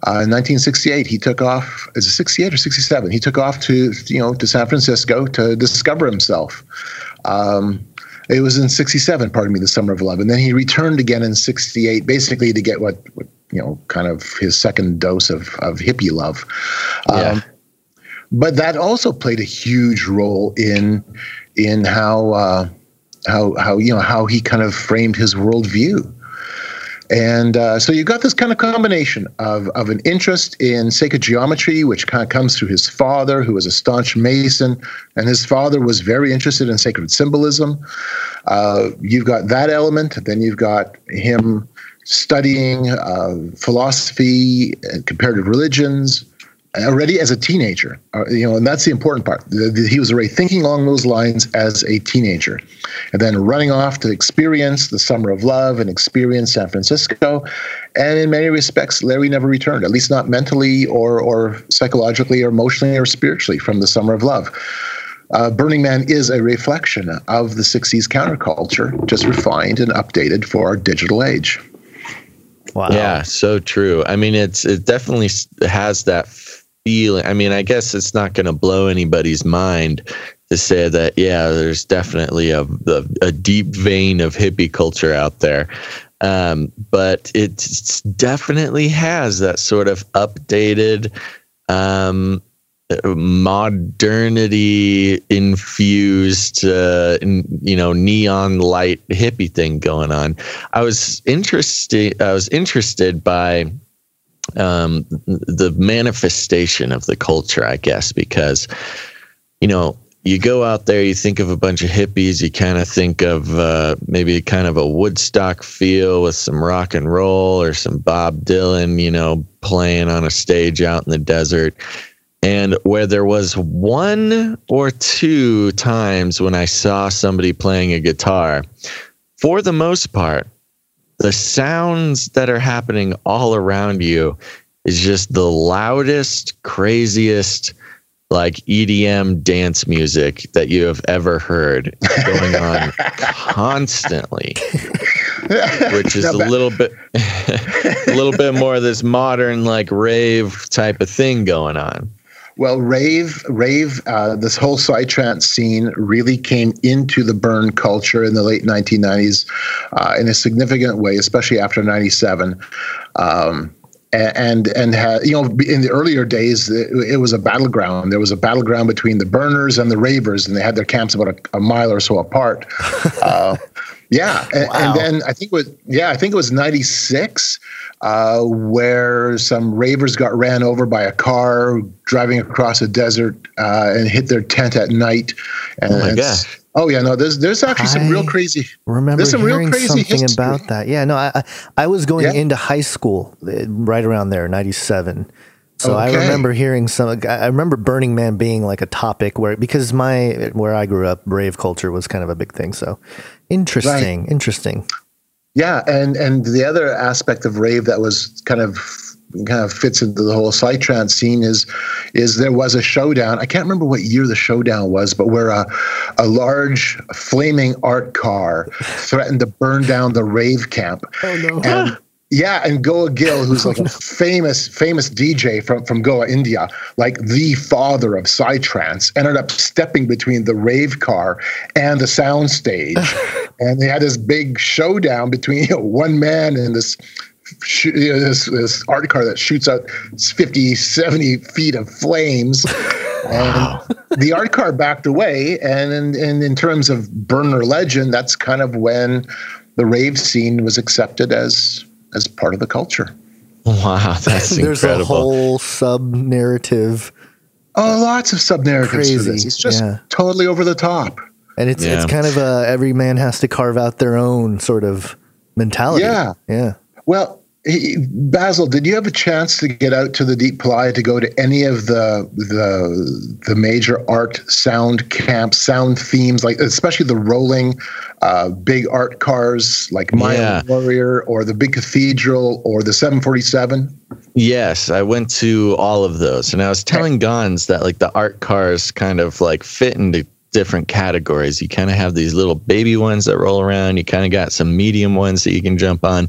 Uh, in 1968, he took off. Is it 68 or 67? He took off to you know to San Francisco to discover himself. Um, it was in 67, pardon me, the summer of love. And then he returned again in 68, basically to get what, what you know, kind of his second dose of, of hippie love. Yeah. Um, but that also played a huge role in in how uh, how how you know how he kind of framed his worldview. And uh, so you've got this kind of combination of, of an interest in sacred geometry, which kind of comes through his father, who was a staunch Mason, and his father was very interested in sacred symbolism. Uh, you've got that element. Then you've got him studying uh, philosophy and comparative religions already as a teenager. Uh, you know, and that's the important part. The- the- he was already thinking along those lines as a teenager, and then running off to experience the summer of love and experience San Francisco, And in many respects, Larry never returned, at least not mentally or, or psychologically or emotionally or spiritually from the Summer of Love. Uh, Burning Man is a reflection of the 60s counterculture, just refined and updated for our digital age. Wow. Yeah, so true. I mean, it's it definitely has that feeling. I mean, I guess it's not going to blow anybody's mind to say that yeah, there's definitely a a, a deep vein of hippie culture out there. Um, but it definitely has that sort of updated um, modernity infused uh, you know neon light hippie thing going on i was interested i was interested by um, the manifestation of the culture i guess because you know you go out there you think of a bunch of hippies you kind of think of uh, maybe kind of a woodstock feel with some rock and roll or some bob dylan you know playing on a stage out in the desert. And where there was one or two times when I saw somebody playing a guitar, for the most part, the sounds that are happening all around you is just the loudest, craziest, like EDM dance music that you have ever heard going on constantly. which is a little bit a little bit more of this modern like rave type of thing going on well, rave, rave, uh, this whole psytrance scene really came into the burn culture in the late 1990s uh, in a significant way, especially after '97. Um, and and had, you know in the earlier days it, it, was a battleground there was a battleground between the burners and the ravers and they had their camps about a, a mile or so apart uh, yeah and, wow. and, then i think it was yeah i think it was 96 uh, where some ravers got ran over by a car driving across a desert uh, and hit their tent at night. And, oh my gosh. Oh yeah, no. There's there's actually some real crazy. Remember there's some real crazy something history. about that. Yeah, no. I I was going yeah. into high school uh, right around there, '97. So okay. I remember hearing some. I remember Burning Man being like a topic where because my where I grew up, rave culture was kind of a big thing. So interesting, right. interesting. Yeah, and and the other aspect of rave that was kind of kind of fits into the whole psytrance scene is is there was a showdown. I can't remember what year the showdown was, but where a a large flaming art car threatened to burn down the rave camp. Oh no. And yeah, and Goa Gill, who's oh, like a famous, famous DJ from, from Goa, India, like the father of Psytrance, ended up stepping between the rave car and the sound stage. and they had this big showdown between you know, one man and this you know, this, this art car that shoots out 50, 70 feet of flames. And the art car backed away. And in, in, in terms of burner legend, that's kind of when the rave scene was accepted as as part of the culture. Wow, that's There's incredible. a whole sub narrative. Oh, lots of sub narratives for this. It's just yeah. totally over the top. And it's yeah. it's kind of a every man has to carve out their own sort of mentality. Yeah. Yeah. Well, Basil, did you have a chance to get out to the Deep Playa to go to any of the the the major art sound camps, sound themes, like especially the rolling uh, big art cars like Mayan yeah. Warrior or the big cathedral or the 747? Yes, I went to all of those, and I was telling Gonz that like the art cars kind of like fit into different categories. You kind of have these little baby ones that roll around. You kind of got some medium ones that you can jump on.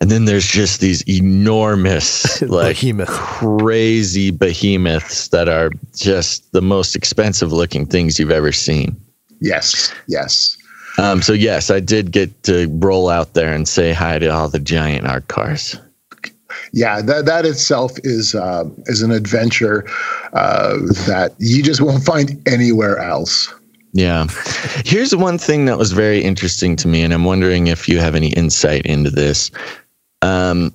And then there's just these enormous, like Behemoth. crazy behemoths that are just the most expensive looking things you've ever seen. Yes, yes. Um, so yes, I did get to roll out there and say hi to all the giant art cars yeah, that that itself is uh, is an adventure uh, that you just won't find anywhere else. Yeah. Here's one thing that was very interesting to me, and I'm wondering if you have any insight into this. Um,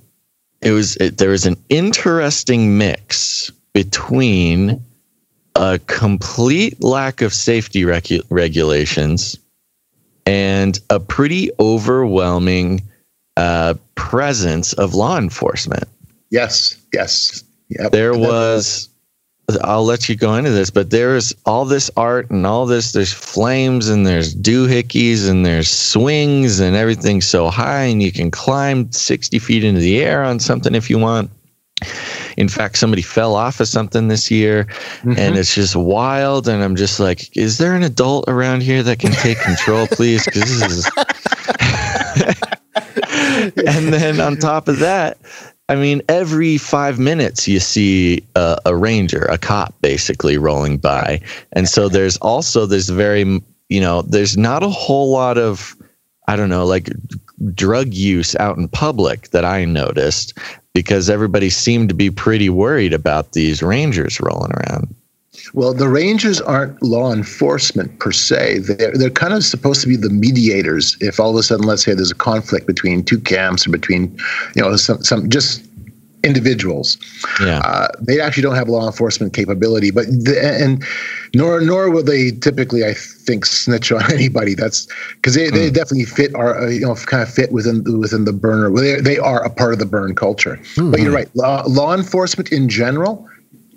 it was it, there was an interesting mix between a complete lack of safety regu- regulations and a pretty overwhelming uh, presence of law enforcement. Yes, yes. Yep. There was I'll let you go into this, but there's all this art and all this. There's flames and there's doohickeys and there's swings and everything's so high, and you can climb 60 feet into the air on something if you want. In fact, somebody fell off of something this year, mm-hmm. and it's just wild. And I'm just like, is there an adult around here that can take control, please? Because this is. and then on top of that, I mean, every five minutes you see a, a, ranger, a cop, basically rolling by, and so there's also this very, you know, there's not a whole lot of, I don't know, like drug use out in public that I noticed because everybody seemed to be pretty worried about these rangers rolling around. Well, the rangers aren't law enforcement per se. They're, they're kind of supposed to be the mediators. If all of a sudden, let's say there's a conflict between two camps or between, you know, some, some just individuals. Yeah. Uh, they actually don't have law enforcement capability, but the, and nor nor will they typically, I think, snitch on anybody. That's because they, mm. they hmm. definitely fit our uh, you know kind of fit within within the burner. They they are a part of the burn culture. Mm-hmm. But you're right. Law, law enforcement in general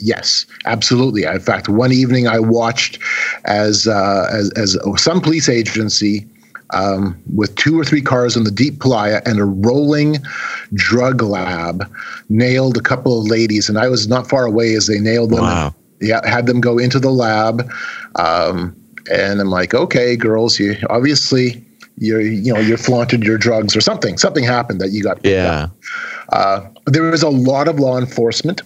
Yes, absolutely. In fact, one evening I watched as uh, as, as some police agency um, with two or three cars in the deep playa and a rolling drug lab nailed a couple of ladies, and I was not far away as they nailed them. Wow. Yeah, had them go into the lab, um, and I'm like, okay, girls, you obviously you're you know you're flaunted your drugs or something. Something happened that you got. Yeah. Uh, there was a lot of law enforcement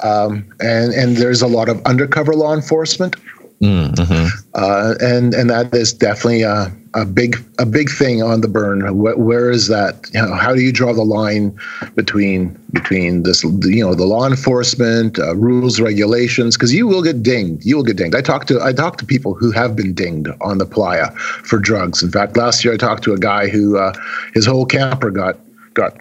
um, and and there's a lot of undercover law enforcement, mm-hmm. uh, and and that is definitely a, a big a big thing on the burn. where, where is that? You know, how do you draw the line between between this you know the law enforcement uh, rules regulations? Because you will get dinged. You will get dinged. I talked to I talked to people who have been dinged on the playa for drugs. In fact, last year I talked to a guy who uh, his whole camper got got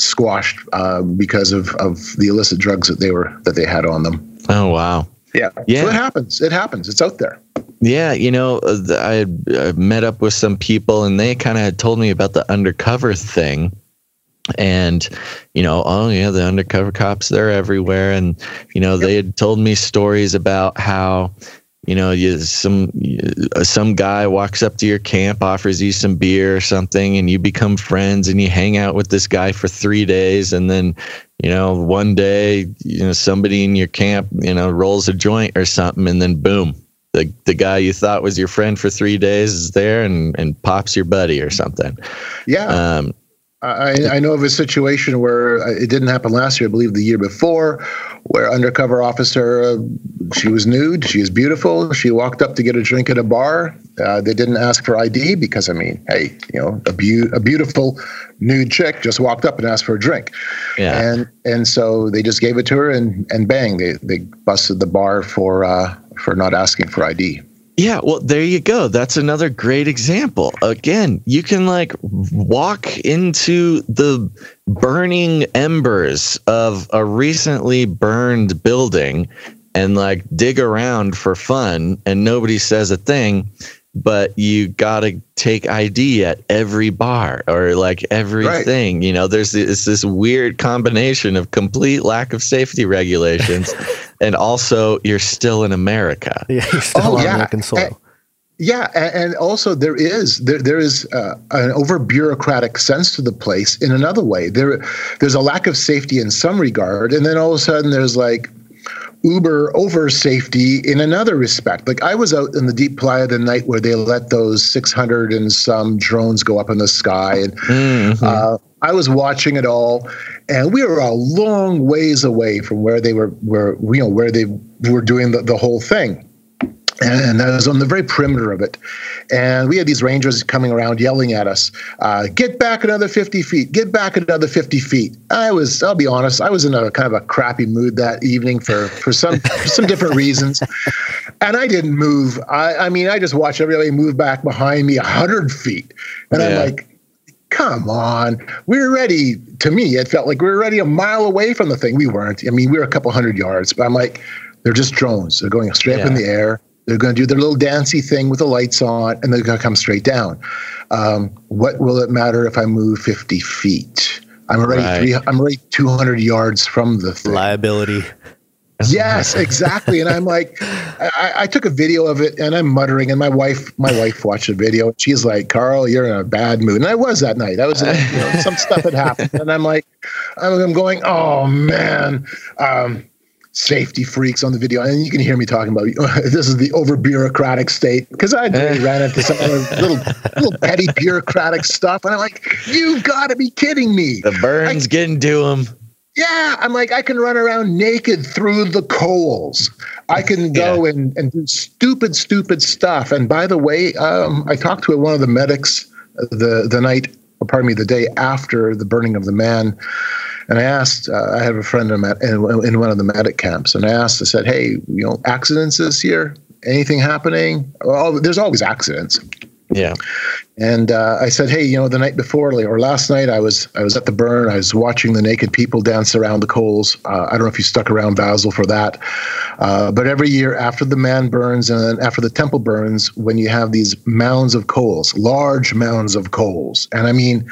squashed uh, because of, of the illicit drugs that they were that they had on them. Oh wow! Yeah, yeah. So it happens. It happens. It's out there. Yeah, you know, uh, I I met up with some people, and they kind of had told me about the undercover thing. And you know, oh yeah, the undercover cops they're everywhere, and you know, yep. they had told me stories about how you know, you some uh, some guy walks up to your camp, offers you some beer or something, and you become friends, and you hang out with this guy for three days, and then, you know, one day, you know, somebody in your camp, you know, rolls a joint or something, and then boom, the the guy you thought was your friend for three days is there and and pops your buddy or something. Yeah. Um, I, I know of a situation where it didn't happen last year, I believe the year before, where undercover officer, uh, she was nude, she is beautiful. She walked up to get a drink at a bar. Uh, they didn't ask for ID because, I mean, hey, you know, a, be- a beautiful nude chick just walked up and asked for a drink. Yeah. And and so they just gave it to her and, and bang, they, they busted the bar for uh, for not asking for ID. Yeah, well, there you go. That's another great example. Again, you can like walk into the burning embers of a recently burned building and like dig around for fun, and nobody says a thing but you got to take ID at every bar or like everything. Right. You know, there's this, this weird combination of complete lack of safety regulations and also you're still in America. Yeah, you're still oh, on yeah. American soil. And, yeah, and, also there is there there is uh, an over bureaucratic sense to the place in another way. There there's a lack of safety in some regard, and then all of a sudden there's like uber over safety in another respect. Like I was out in the deep playa the night where they let those 600 and some drones go up in the sky, and mm-hmm. uh, I was watching it all, and we were a long ways away from where they were, where you know where they were doing the, the whole thing and I was on the very perimeter of it. And we had these rangers coming around yelling at us, uh, get back another 50 feet, get back another 50 feet. I was, I'll be honest, I was in a kind of a crappy mood that evening for, for some, for some different reasons. And I didn't move. I, I mean, I just watched everybody move back behind me 100 feet. And yeah. I'm like, come on. We were ready. To me, it felt like we were ready a mile away from the thing. We weren't. I mean, we were a couple hundred yards, but I'm like, they're just drones. They're going straight yeah. up in the air they're going to do their little dancey thing with the lights on, and they're going to come straight down. Um, what will it matter if I move 50 feet? I'm already right. three, I'm already 200 yards from the thing. liability. Yes, exactly. And I'm like, I, I, took a video of it and I'm muttering. And my wife, my wife watched the video. And she's like, Carl, you're in a bad mood. And I was that night. I was, you know, some stuff had happened. And I'm like, I'm going, oh man. Um, safety freaks on the video, and you can hear me talking about this is the over bureaucratic state because I ran into some little little petty bureaucratic stuff, and I'm like, you've got to be kidding me! The burns I, getting to him. Yeah, I'm like, I can run around naked through the coals. I can go yeah. and, and do stupid, stupid stuff. And by the way, um, I talked to one of the medics the the night, or pardon me, the day after the burning of the man, and I asked. Uh, I have a friend in, in, in one of the medic camps, and I asked. I said, "Hey, you know, accidents this year? Anything happening? Well, there's always accidents." Yeah. And uh, I said, hey, you know, the night before or last night, I was I was at the burn. I was watching the naked people dance around the coals. Uh, I don't know if you stuck around Basil for that, uh, but every year after the man burns and after the temple burns, when you have these mounds of coals, large mounds of coals, and I mean,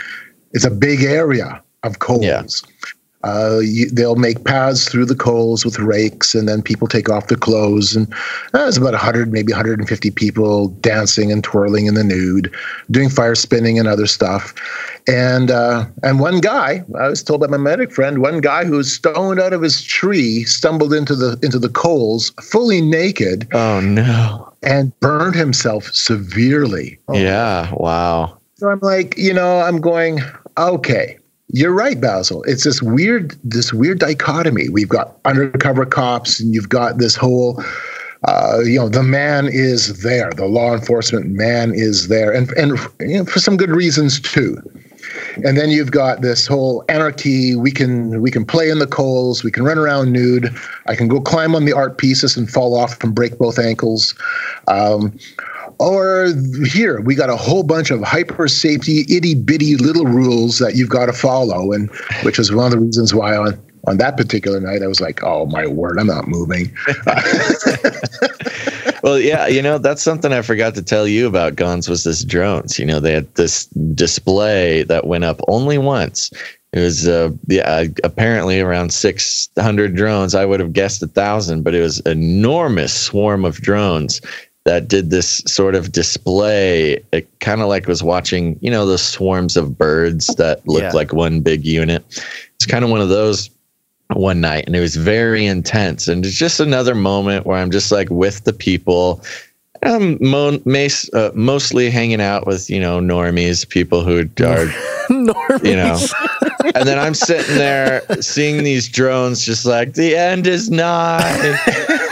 it's a big area of coals. Yeah. Uh, you, they'll make paths through the coals with rakes, and then people take off their clothes. And uh, there's about 100, maybe 150 people dancing and twirling in the nude, doing fire spinning and other stuff. And uh, and one guy, I was told by my medic friend, one guy who was stoned out of his tree stumbled into the into the coals, fully naked. Oh no! And burned himself severely. Oh. Yeah. Wow. So I'm like, you know, I'm going, okay you're right, Basil. It's this weird, this weird dichotomy. We've got undercover cops, and you've got this whole, uh, you know, the man is there. The law enforcement man is there, and and you know, for some good reasons too. And then you've got this whole anarchy. We can we can play in the coals. We can run around nude. I can go climb on the art pieces and fall off and break both ankles. Um, or here, we got a whole bunch of hyper safety, itty bitty little rules that you've got to follow. And which is one of the reasons why on, on that particular night, I was like, oh my word, I'm not moving. well, yeah, you know, that's something I forgot to tell you about Gonz was this drones. You know, they had this display that went up only once. It was uh, yeah, apparently around 600 drones. I would have guessed a thousand, but it was enormous swarm of drones that did this sort of display. It kind of like was watching, you know, the swarms of birds that look yeah. like one big unit. It's kind of one of those one night, and it was very intense. And it's just another moment where I'm just like with the people. I'm mo- mas- uh, mostly hanging out with you know normies, people who are normies. you know. And then I'm sitting there seeing these drones, just like the end is nigh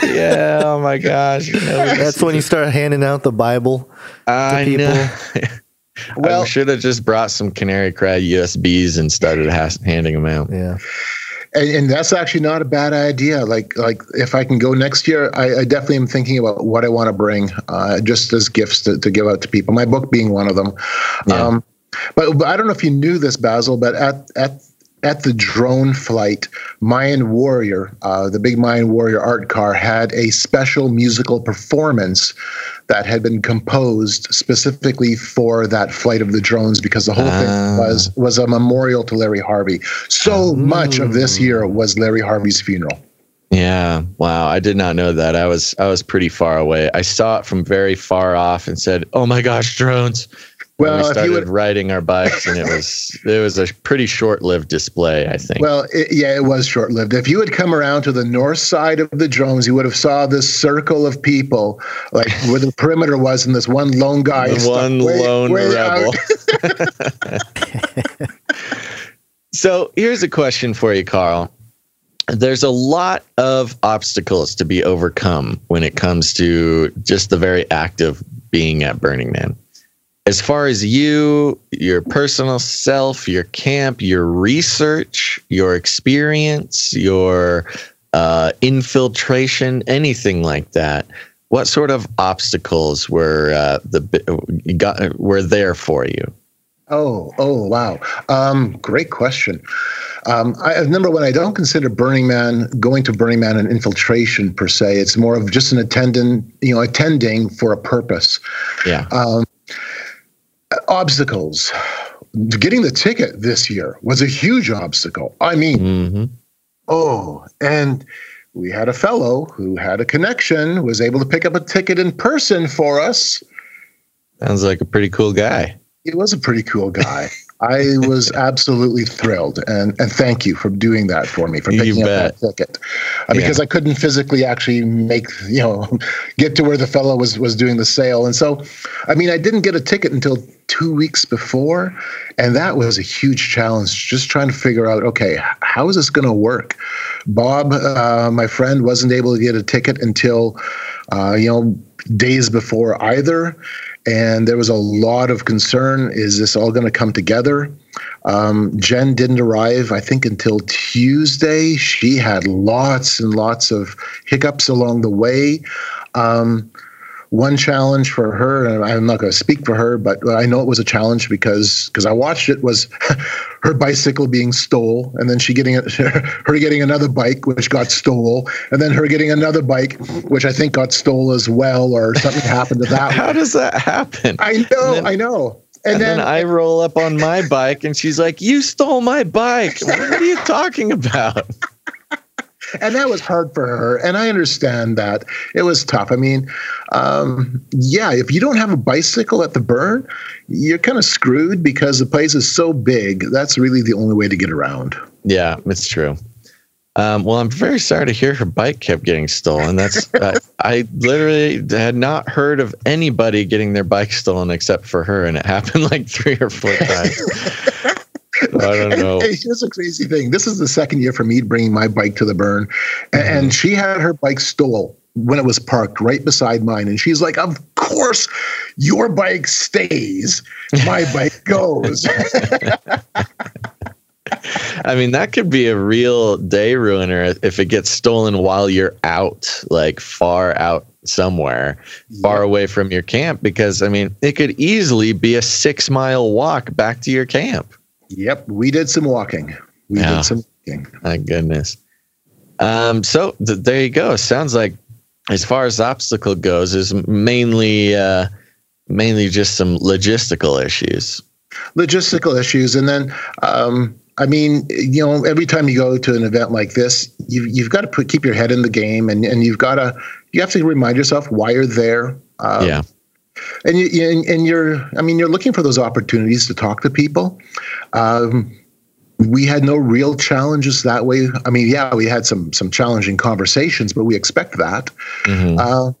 yeah. Oh my gosh. You know, That's when you start handing out the Bible I to people. Know. well, I should have just brought some Canary Cry USBs and started has- handing them out. Yeah. And, and, that's actually not a bad idea. Like, like if I can go next year, I, I definitely am thinking about what I want to bring, uh, just as gifts to, to, give out to people. My book being one of them. Yeah. Um, but, but I don't know if you knew this, Basil, but at at at the drone flight, Mayan Warrior, uh, the big Mayan Warrior art car, had a special musical performance that had been composed specifically for that flight of the drones because the whole uh. thing ah. was was a memorial to Larry Harvey. So much of this year was Larry Harvey's funeral. Yeah, wow, I did not know that. I was I was pretty far away. I saw it from very far off and said, "Oh my gosh, drones." Well, we started would, riding our bikes, and it was it was a pretty short-lived display, I think. Well, it, yeah, it was short-lived. If you had come around to the north side of the drones, you would have saw this circle of people, like where the perimeter was, and this one lone guy, one way, lone way rebel. so here's a question for you, Carl. There's a lot of obstacles to be overcome when it comes to just the very act of being at Burning Man as far as you, your personal self, your camp, your research, your experience, your uh, infiltration, anything like that, what sort of obstacles were uh, the got, were there for you? Oh, oh, wow! Um, great question. Um, I remember when I don't consider Burning Man going to Burning Man an infiltration per se. It's more of just an attendant, you know, attending for a purpose. Yeah. Um, obstacles. Getting the ticket this year was a huge obstacle. I mean, mm-hmm. oh, and we had a fellow who had a connection, was able to pick up a ticket in person for us. Sounds like a pretty cool guy. He was a pretty cool guy. I was absolutely thrilled, and and thank you for doing that for me for picking up that ticket, uh, because Yeah. I couldn't physically actually make you know get to where the fellow was was doing the sale, and so I mean I didn't get a ticket until two weeks before, and that was a huge challenge. Just trying to figure out okay how is this going to work. Bob, uh, my friend, wasn't able to get a ticket until uh, you know days before either and there was a lot of concern is this all going to come together? Um, jen didn't arrive i think until tuesday. She had lots and lots of hiccups along the way. Um, one challenge for her and i'm not going to speak for her but i know it was a challenge because because i watched it was her bicycle being stole and then she getting her getting another bike which got stole and then her getting another bike which i think got stole as well or something happened to that How one. does that happen? i know then- i know and then, I roll up on my bike and she's like, You stole my bike. What are you talking about? And that was hard for her and i understand that it was tough i mean um, yeah if you don't have a bicycle at the burn you're kind of screwed because the place is so big that's really the only way to get around Yeah, it's true. Um, well, I'm very sorry to hear her bike kept getting stolen. That's I, I literally had not heard of anybody getting their bike stolen except for her, and it happened like three or four times. I don't And, know. here's a crazy thing. This is the second year for me bringing my bike to the burn, A- and, mm-hmm. she had her bike stole when it was parked right beside mine, and she's like, "Of course, your bike stays, my bike goes." I mean, that could be a real day ruiner if it gets stolen while you're out, like far out somewhere, far away from your camp. Because I mean, it could easily be a six mile walk back to your camp. Yep, we did some walking. We Yeah. did some walking. My goodness. Um, so th- there you go. Sounds like, as far as obstacle goes, is mainly uh, mainly just some logistical issues. logistical issues and then um, i mean you know every time you go to an event like this you've, you've got to put keep your head in the game and, and you've got to you have to remind yourself why you're there um, yeah, and you, and you're i mean you're looking for those opportunities to talk to people. Um, we had no real challenges that way. I mean yeah we had some some challenging conversations but we expect that. Mhm. uh,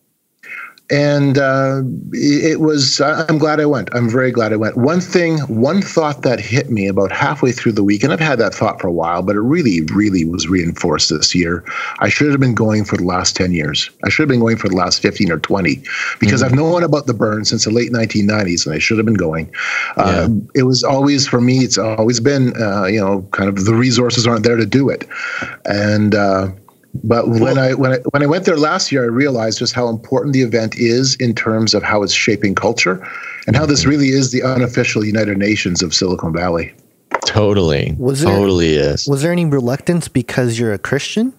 and uh, it was i'm glad i went. I'm very glad i went. One thing one thought that hit me about halfway through the week and i've had that thought for a while but it really really was reinforced this year. I should have been going for the last 10 years. I should have been going for the last 15 or 20 because i've known about the burn since the late 1990s and i should have been going. Uh, it was always for me it's always been uh, you know kind of the resources aren't there to do it. And uh, but when I when I when I went there last year, I realized just how important the event is in terms of how it's shaping culture, and how this mm-hmm. really is the unofficial United Nations of Silicon Valley. totally. Was there- totally is. Was there any reluctance because you're a Christian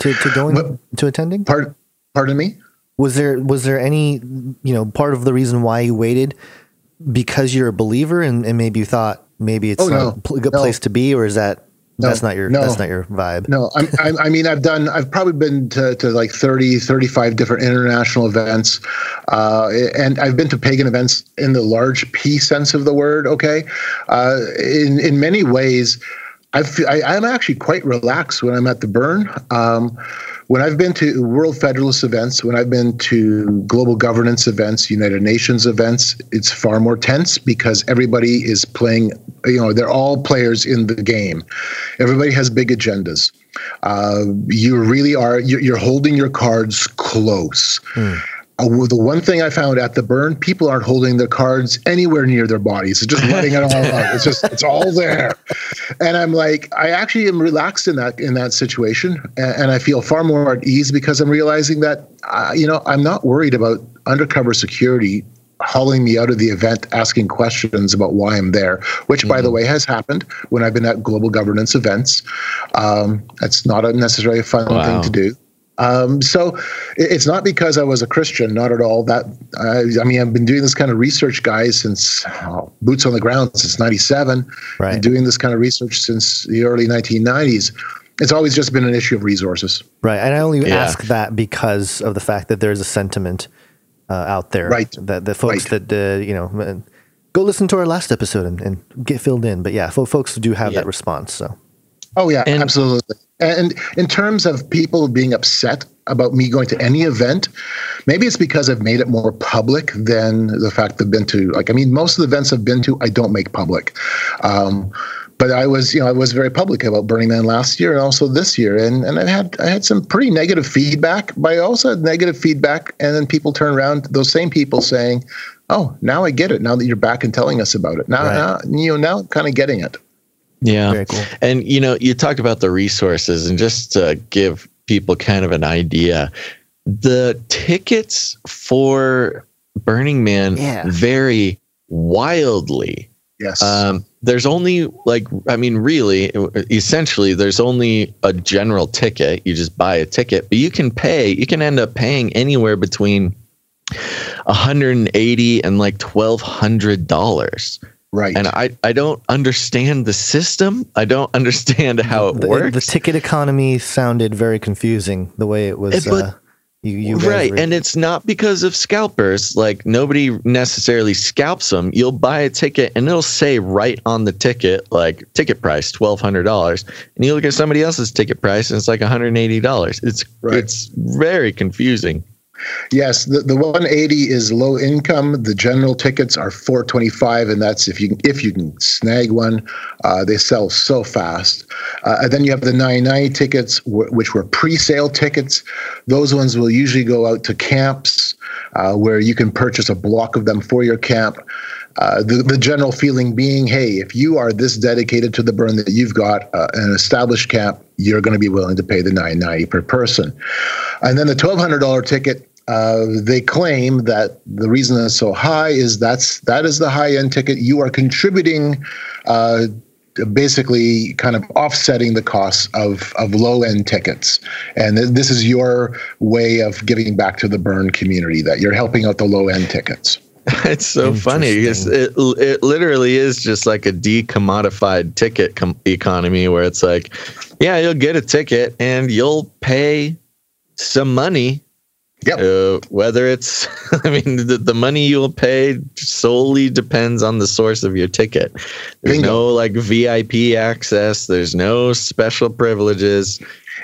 to, to going What- to attending? Pardon, pardon me. Was there was there any you know part of the reason why you waited because you're a believer and, and maybe you thought maybe it's Oh, not no. a good No. place to be or is that No. that's not your No. that's not your vibe? No, I'm, I'm, I mean, I've done, I've probably been to, to like 30, 35 different international events. Uh, and I've been to pagan events in the large P sense of the word. Okay. Uh, in, in many ways, I've, I, I'm actually quite relaxed when I'm at the burn. Um, when I've been to World Federalist events, when I've been to global governance events, United Nations events, it's far more tense because everybody is playing, you know, they're all players in the game. Everybody has big agendas. Uh, you really are, you're, holding your cards close. Uh, the one thing I found at the burn, people aren't holding their cards anywhere near their bodies. It's just letting it all out. It's just, it's all there. And I'm like, I actually am relaxed in that in that situation, and, I feel far more at ease because I'm realizing that, uh, you know, I'm not worried about undercover security hauling me out of the event, asking questions about why I'm there. Which, by the way, has happened when I've been at global governance events. Um, that's not a necessarily a fun Wow. thing to do. Um, so it's not because I was a Christian, not at all. That I, I mean, I've been doing this kind of research, guys, since oh, boots on the ground since '97. Right. Been doing this kind of research since the early 1990s. it's always just been an issue of resources. Right. And I only Yeah. ask that because of the fact that there's a sentiment uh, out there. Right. That the folks Right. that, uh, you know, uh, go listen to our last episode and, and get filled in. But yeah, fo- folks do have Yeah. that response. So, Oh yeah, And- absolutely. And in terms of people being upset about me going to any event, maybe it's because I've made it more public than the fact I've been to. Like, I mean, most of the events I've been to, I don't make public. Um, but I was, you know, I was very public about Burning Man last year and also this year, and and I had I had some pretty negative feedback, but I also had negative feedback, and then people turn around, those same people saying, "Oh, now I get it. Now that you're back and telling us about it, now, Right. now you know, now I'm kind of getting it." Yeah. Very cool. And you know, you talked about the resources and just to give people kind of an idea, the tickets for Burning Man Yeah. vary wildly. Yes. Um, there's only like, I mean, really, essentially, there's only a general ticket. You just buy a ticket, but you can pay. You can end up paying anywhere between 180 and like 1200 dollars. Right. And I, I don't understand the system. I don't understand how it the, works. the ticket economy sounded very confusing the way it was. Eh, but- uh, you, you right. were- And it's not because of scalpers. Like nobody necessarily scalps them. You'll buy a ticket and it'll say right on the ticket, like ticket price, $1,200. And you look at somebody else's ticket price and it's like $180. It's, Right. it's very confusing. Yes, the, the 180 is low income. The general tickets are 425, and that's if you can, if you can snag one. Uh, they sell so fast. Uh, and then you have the 990 tickets, wh- which were pre-sale tickets. Those ones will usually go out to camps uh, where you can purchase a block of them for your camp. Uh, the, the general feeling being, hey, if you are this dedicated to the burn that you've got uh, an established camp, you're going to be willing to pay the 990 per person. And then the $1,200 ticket, uh, they claim that the reason it's so high is that's that is the high end ticket. You are contributing, uh, basically, kind of offsetting the costs of of low end tickets, and th- this is your way of giving back to the burn community that you're helping out the low end tickets. It's so funny because it, it literally is just like a decommodified ticket com- economy where it's like, yeah, you'll get a ticket and you'll pay some money. Yep. Uh, whether it's, I mean, the, the money you'll pay solely depends on the source of your ticket. There's Bingo. no like VIP access. There's no special privileges.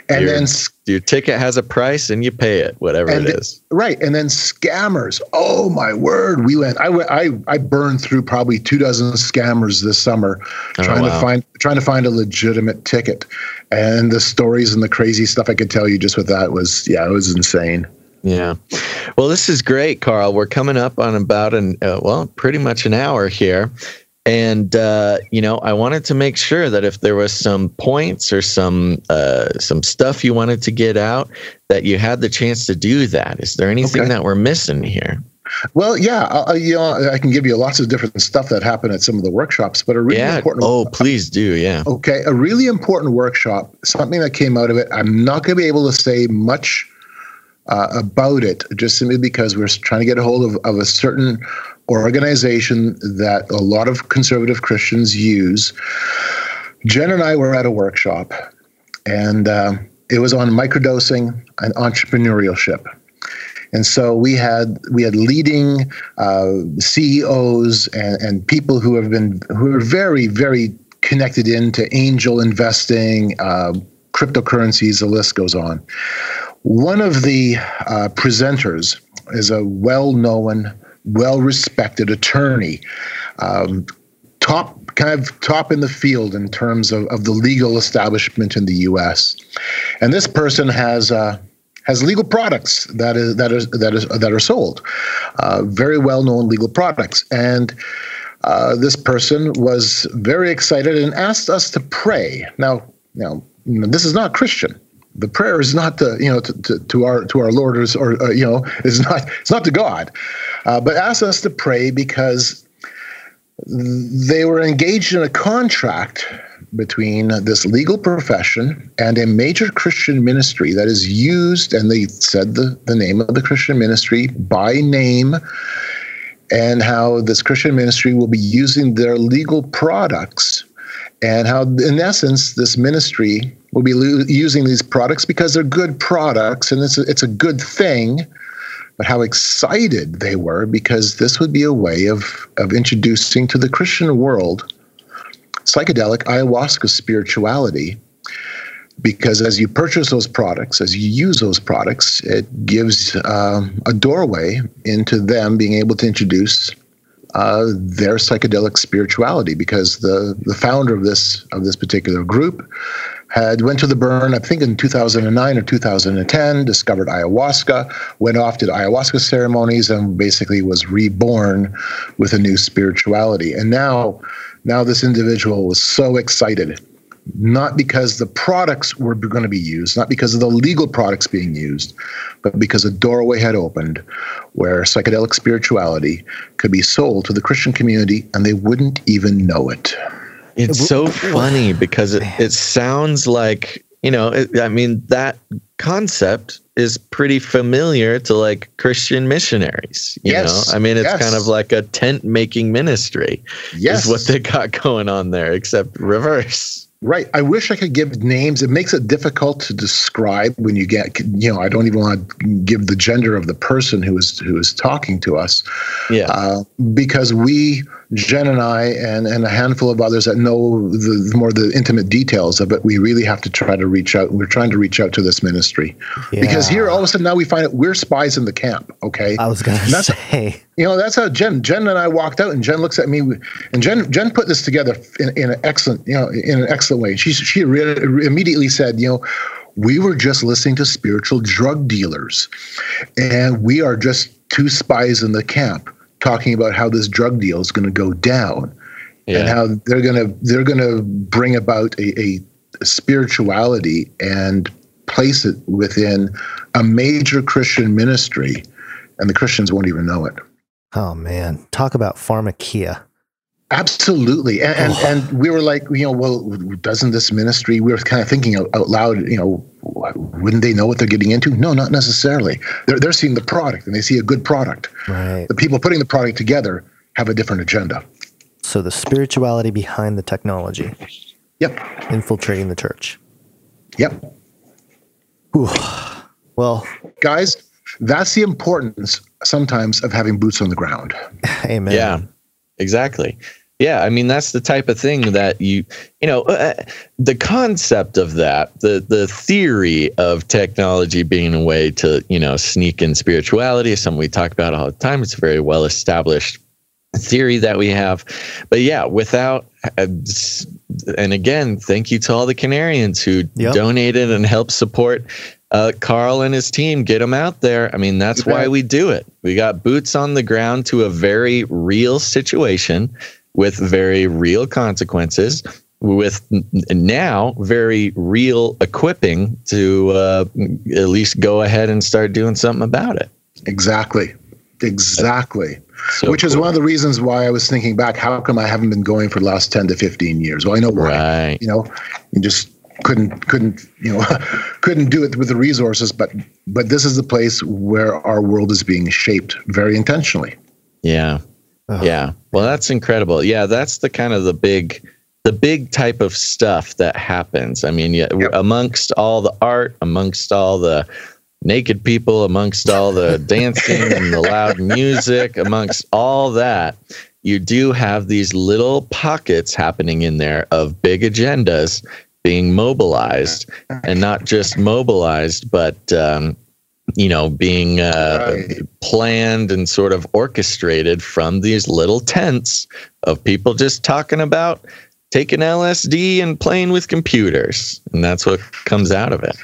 And your, then your ticket has a price and you pay it, whatever it is. Right, and then scammers. Oh my word! We went. I went. I I burned through probably two dozen scammers this summer, trying Oh, wow. to find trying to find a legitimate ticket. And the stories and the crazy stuff I could tell you just with that was yeah, it was insane. Yeah. Well, this is great, Carl. We're coming up on about an, uh, well, pretty much an hour here. And, uh, you know, I wanted to make sure that if there was some points or some, uh, some stuff you wanted to get out, that you had the chance to do that. Is there anything Okay. that we're missing here? Well, yeah, I, you know, I can give you lots of different stuff that happened at some of the workshops, but a really yeah. important. Oh, please do. Yeah. Okay, a really important workshop, something that came out of it. I'm not going to be able to say much uh, about it, just simply because we're trying to get a hold of, of a certain organization that a lot of conservative Christians use. Jen and I were at a workshop, and uh, it was on microdosing and entrepreneurship. And so we had we had leading uh, CEOs and, and people who have been who are very very connected into angel investing, uh, cryptocurrencies. The list goes on. One of the uh, presenters is a well-known, well-respected attorney, um, top kind of top in the field in terms of, of the legal establishment in the U.S. And this person has. Uh, has legal products that is that is that is that are sold, uh, very well known legal products, and uh, this person was very excited and asked us to pray. Now, now this is not Christian. The prayer is not to you know to, to, to our to our Lord or, or uh, you know is not it's not to God, uh, but asked us to pray because they were engaged in a contract between this legal profession and a major Christian ministry that is used, and they said the, the name of the Christian ministry by name, and how this Christian ministry will be using their legal products, and how, in essence, this ministry will be lo- using these products because they're good products and it's a, it's a good thing. But how excited they were because this would be a way of, of introducing to the Christian world psychedelic ayahuasca spirituality. Because as you purchase those products, as you use those products, it gives um, a doorway into them being able to introduce uh, their psychedelic spirituality. Because the the founder of this of this particular group had went to the burn, I think in 2009 or 2010, discovered ayahuasca, went off to ayahuasca ceremonies, and basically was reborn with a new spirituality. And now, now this individual was so excited, not because the products were going to be used, not because of the legal products being used, but because a doorway had opened where psychedelic spirituality could be sold to the Christian community, and they wouldn't even know it. It's so funny because it, it sounds like, you know, it, I mean, that concept is pretty familiar to like Christian missionaries. You Yes, know, I mean, it's yes. kind of like a tent making ministry, Yes. is what they got going on there, except reverse. Right. I wish I could give names. It makes it difficult to describe when you get, you know, I don't even want to give the gender of the person who is who is talking to us, Yeah. uh, because we, Jen and I, and and a handful of others that know the, the more the intimate details of it, we really have to try to reach out. We're trying to reach out to this ministry because here all of a sudden now we find out we're spies in the camp. Okay. I was gonna And that's- say. you know that's how jen jen and i walked out and jen looks at me and jen jen put this together in, in an excellent you know in an excellent way she she re- immediately said you know we were just listening to spiritual drug dealers and we are just two spies in the camp talking about how this drug deal is going to go down and how they're going to they're going to bring about a, a spirituality and place it within a major christian ministry and the christians won't even know it. Oh man, talk about pharmakia. Absolutely, and and, and we were like, you know, well, doesn't this ministry? We were kind of thinking out, out loud, you know, wouldn't they know what they're getting into? No, not necessarily. They're they're seeing the product, and they see a good product. Right. The people putting the product together have a different agenda. So the spirituality behind the technology Yep, infiltrating the church. yep, Whew. Well, guys, that's the importance sometimes of having boots on the ground. amen. Yeah, exactly. Yeah, I mean that's the type of thing that you you know uh, the concept of that the the theory of technology being a way to you know sneak in spirituality is something we talk about all the time. It's a very well established theory that we have, but yeah, without uh, and again, thank you to all the Canarians who Yep. donated and helped support uh, Carl and his team. Get them out there. I mean, that's why we do it. We got boots on the ground to a very real situation with very real consequences. With now very real equipping to uh, at least go ahead and start doing something about it. Exactly, exactly. So Which is one of the reasons why I was thinking back. How come I haven't been going for the last ten to fifteen years? Well, I know why. right. you know you just couldn't couldn't you know couldn't do it with the resources but but this is the place where our world is being shaped very intentionally Yeah. Yeah. Well, that's incredible. Yeah, that's the kind of the big the big type of stuff that happens. I mean, yeah, Yep. amongst all the art, amongst all the naked people, amongst all the dancing and the loud music, amongst all that, you do have these little pockets happening in there of big agendas being mobilized and not just mobilized, but um, you know, being uh, Right. planned and sort of orchestrated from these little tents of people just talking about taking LSD and playing with computers. And that's what comes out of it.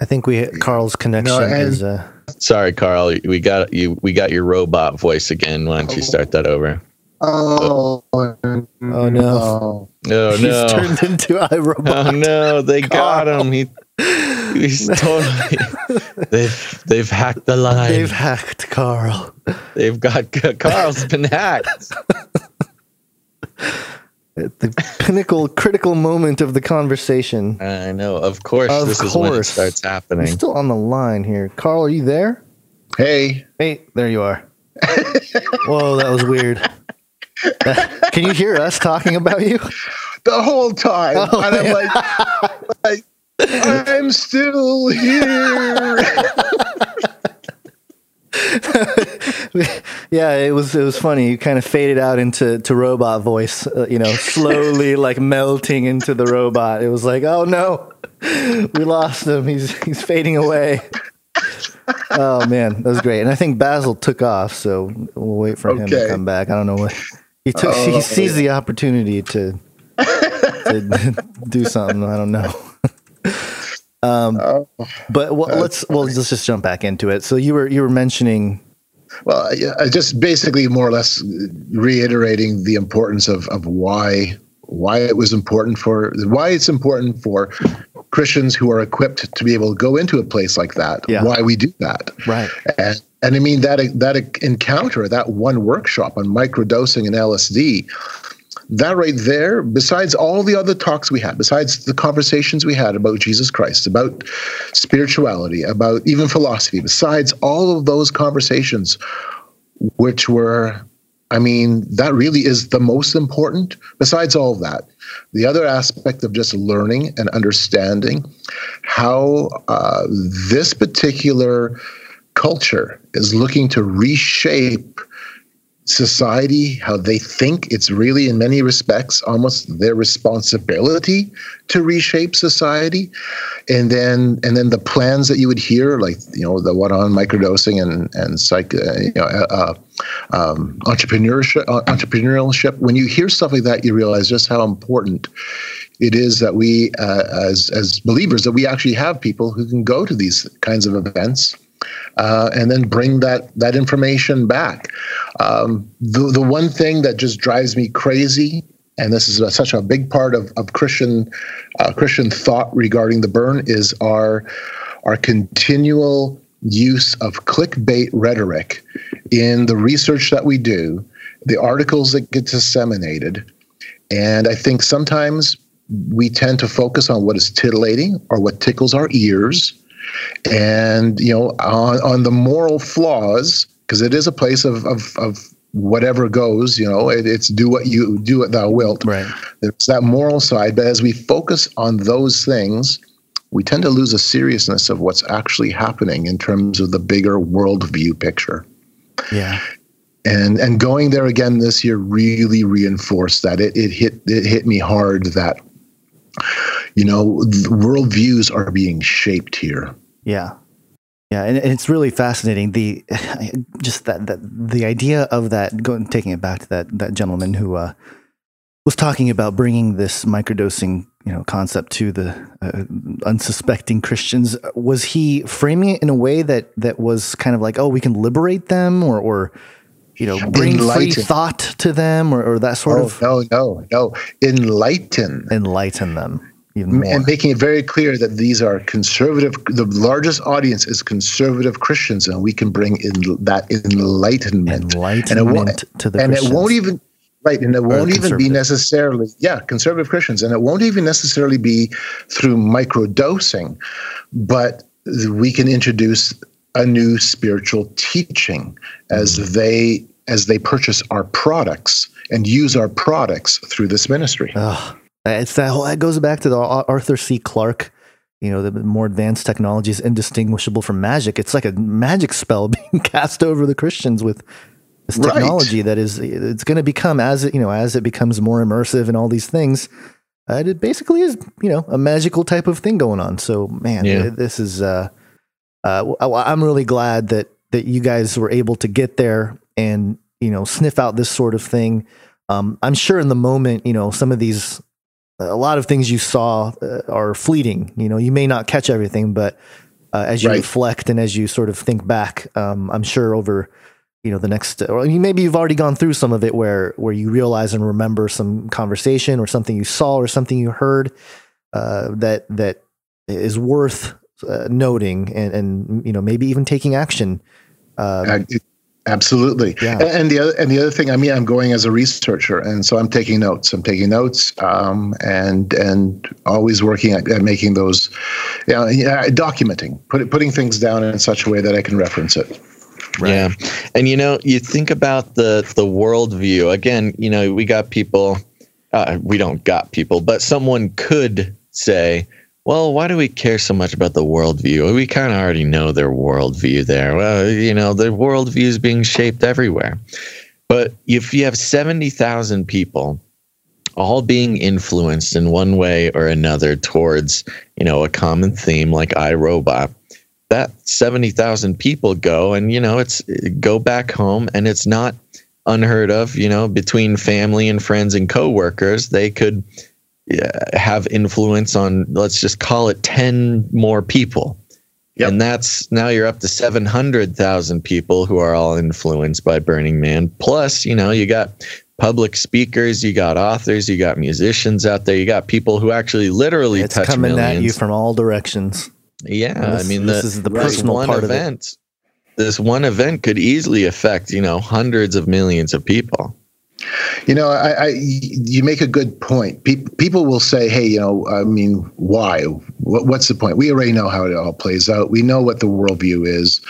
I think we Carl's connection and- is uh, Sorry, Carl, we got you we got your robot voice again. Why don't you start that over? Oh oh no. Oh no! He's no. turned into iRobot. Oh no, they got him. He he's totally they've they've hacked the line. They've hacked Carl. They've, got Carl's been hacked. At the pinnacle, critical moment of the conversation. I know. Of course, Of this is when it course. starts You're happening. still on the line here. Carl, are you there? hey Hey, there you are. Whoa, that was weird. Can you hear us talking about you? the whole time, Oh, and I'm like, like, I'm still here. yeah, it was it was funny. You kind of faded out into to robot voice, uh, you know, slowly like melting into the robot. It was like, oh no, we lost him. He's he's fading away. Oh man, that was great. And I think Basil took off, so we'll wait for him to come back. I don't know what he took. he sees the opportunity to to do something. I don't know. Um, but well, let's well let's just jump back into it. So you were you were mentioning Well, I just basically more or less reiterating the importance of, of why why it was important for why it's important for Christians who are equipped to be able to go into a place like that. Yeah. Why we do that. right. And, and I mean that that encounter, that one workshop on microdosing and LSD, that right there, besides all the other talks we had, besides the conversations we had about Jesus Christ, about spirituality, about even philosophy, besides all of those conversations, which were, I mean, that really is the most important. Besides all of that, the other aspect of just learning and understanding how uh, this particular culture is looking to reshape society, how they think. It's really, in many respects, almost their responsibility to reshape society, and then and then the plans that you would hear, like you know the one on microdosing and and psych, uh, you know, uh, um, entrepreneurship, uh, entrepreneurship. When you hear stuff like that, you realize just how important it is that we, uh, as as believers, that we actually have people who can go to these kinds of events uh, and then bring that that information back. Um, the the one thing that just drives me crazy, and this is a, such a big part of of Christian uh, Christian thought regarding the burn, is our our continual use of clickbait rhetoric in the research that we do, the articles that get disseminated, and I think sometimes we tend to focus on what is titillating or what tickles our ears and you know on, on the moral flaws because it is a place of, of, of whatever goes you know it, it's do what you do what thou wilt Right. there's that moral side but as we focus on those things we tend to lose the seriousness of what's actually happening in terms of the bigger worldview picture Yeah. and and going there again this year really reinforced that it, it hit it hit me hard that you know worldviews are being shaped here Yeah. Yeah, and it's really fascinating. The just that that the idea of that going taking it back to that that gentleman who uh, was talking about bringing this microdosing you know concept to the uh, unsuspecting Christians. Was he framing it in a way that that was kind of like, oh, we can liberate them, or or you know, bring free thought to them, or, or that sort oh of no no no enlighten enlighten them even more? and making it very clear that these are conservative the largest audience is conservative christians and we can bring in that enlightenment Enlightenment and it won't, to the and it won't even right and it won't even be necessarily yeah conservative christians and it won't even necessarily be through microdosing but we can introduce a new spiritual teaching as Mm-hmm. they as they purchase our products and use our products through this ministry Ugh. It's that whole, that goes back to the Arthur C. Clarke, you know, the more advanced technology is indistinguishable from magic. It's like a magic spell being cast over the Christians with this Right. technology that is it's going to become as it, you know, as it becomes more immersive and all these things. Uh, it basically is, you know, a magical type of thing going on. So, man, Yeah. uh, this is uh uh I'm really glad that that you guys were able to get there and, you know, sniff out this sort of thing. Um, I'm sure in the moment, you know, some of these a lot of things you saw uh, are fleeting. You know, you may not catch everything, but uh, as you Right. reflect and as you sort of think back, um, I'm sure over you know the next, or maybe you've already gone through some of it where where you realize and remember some conversation or something you saw or something you heard uh, that that is worth uh, noting and and you know maybe even taking action. Uh, Uh, it- absolutely. Yeah. And, and the other and the other thing, I mean, I'm going as a researcher, and so I'm taking notes. I'm taking notes, um, and and always working at, at making those, you know, yeah, documenting, put, putting things down in such a way that I can reference it. Yeah. And you know, you think about the the worldview. Again, you know, we got people uh, we don't got people, but someone could say, well, why do we care so much about the worldview? We kind of already know their worldview there. Well, you know, their worldview is being shaped everywhere. But if you have 70,000 people all being influenced in one way or another towards, you know, a common theme like iRobot, that 70,000 people go and, you know, it's go back home and it's not unheard of, you know, between family and friends and coworkers, they could have influence on, let's just call it 10 more people. Yep. And that's now you're up to 700,000 people who are all influenced by Burning Man. Plus, you know, you got public speakers, you got authors, you got musicians out there, you got people who actually literally it's coming millions. at you from all directions. Yeah, This- I mean, this the, is the personal one part of it. event. This one event could easily affect, you know, hundreds of millions of people. You know, I, I you make a good point. Pe- people will say, "Hey, you know, I mean, why? What, what's the point?" We already know how it all plays out. We know what the worldview is.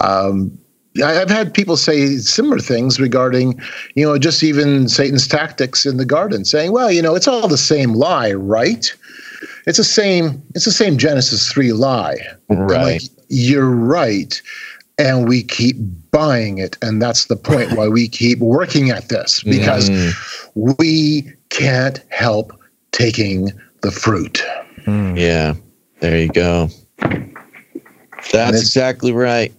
Um, I've had people say similar things regarding, you know, just even Satan's tactics in the garden, saying, "Well, you know, it's all the same lie, right? It's the same. It's the same Genesis three lie." Right. like, You're right. And we keep buying it. And that's the point why we keep working at this because we can't help taking the fruit. Yeah, there you go. That's exactly right.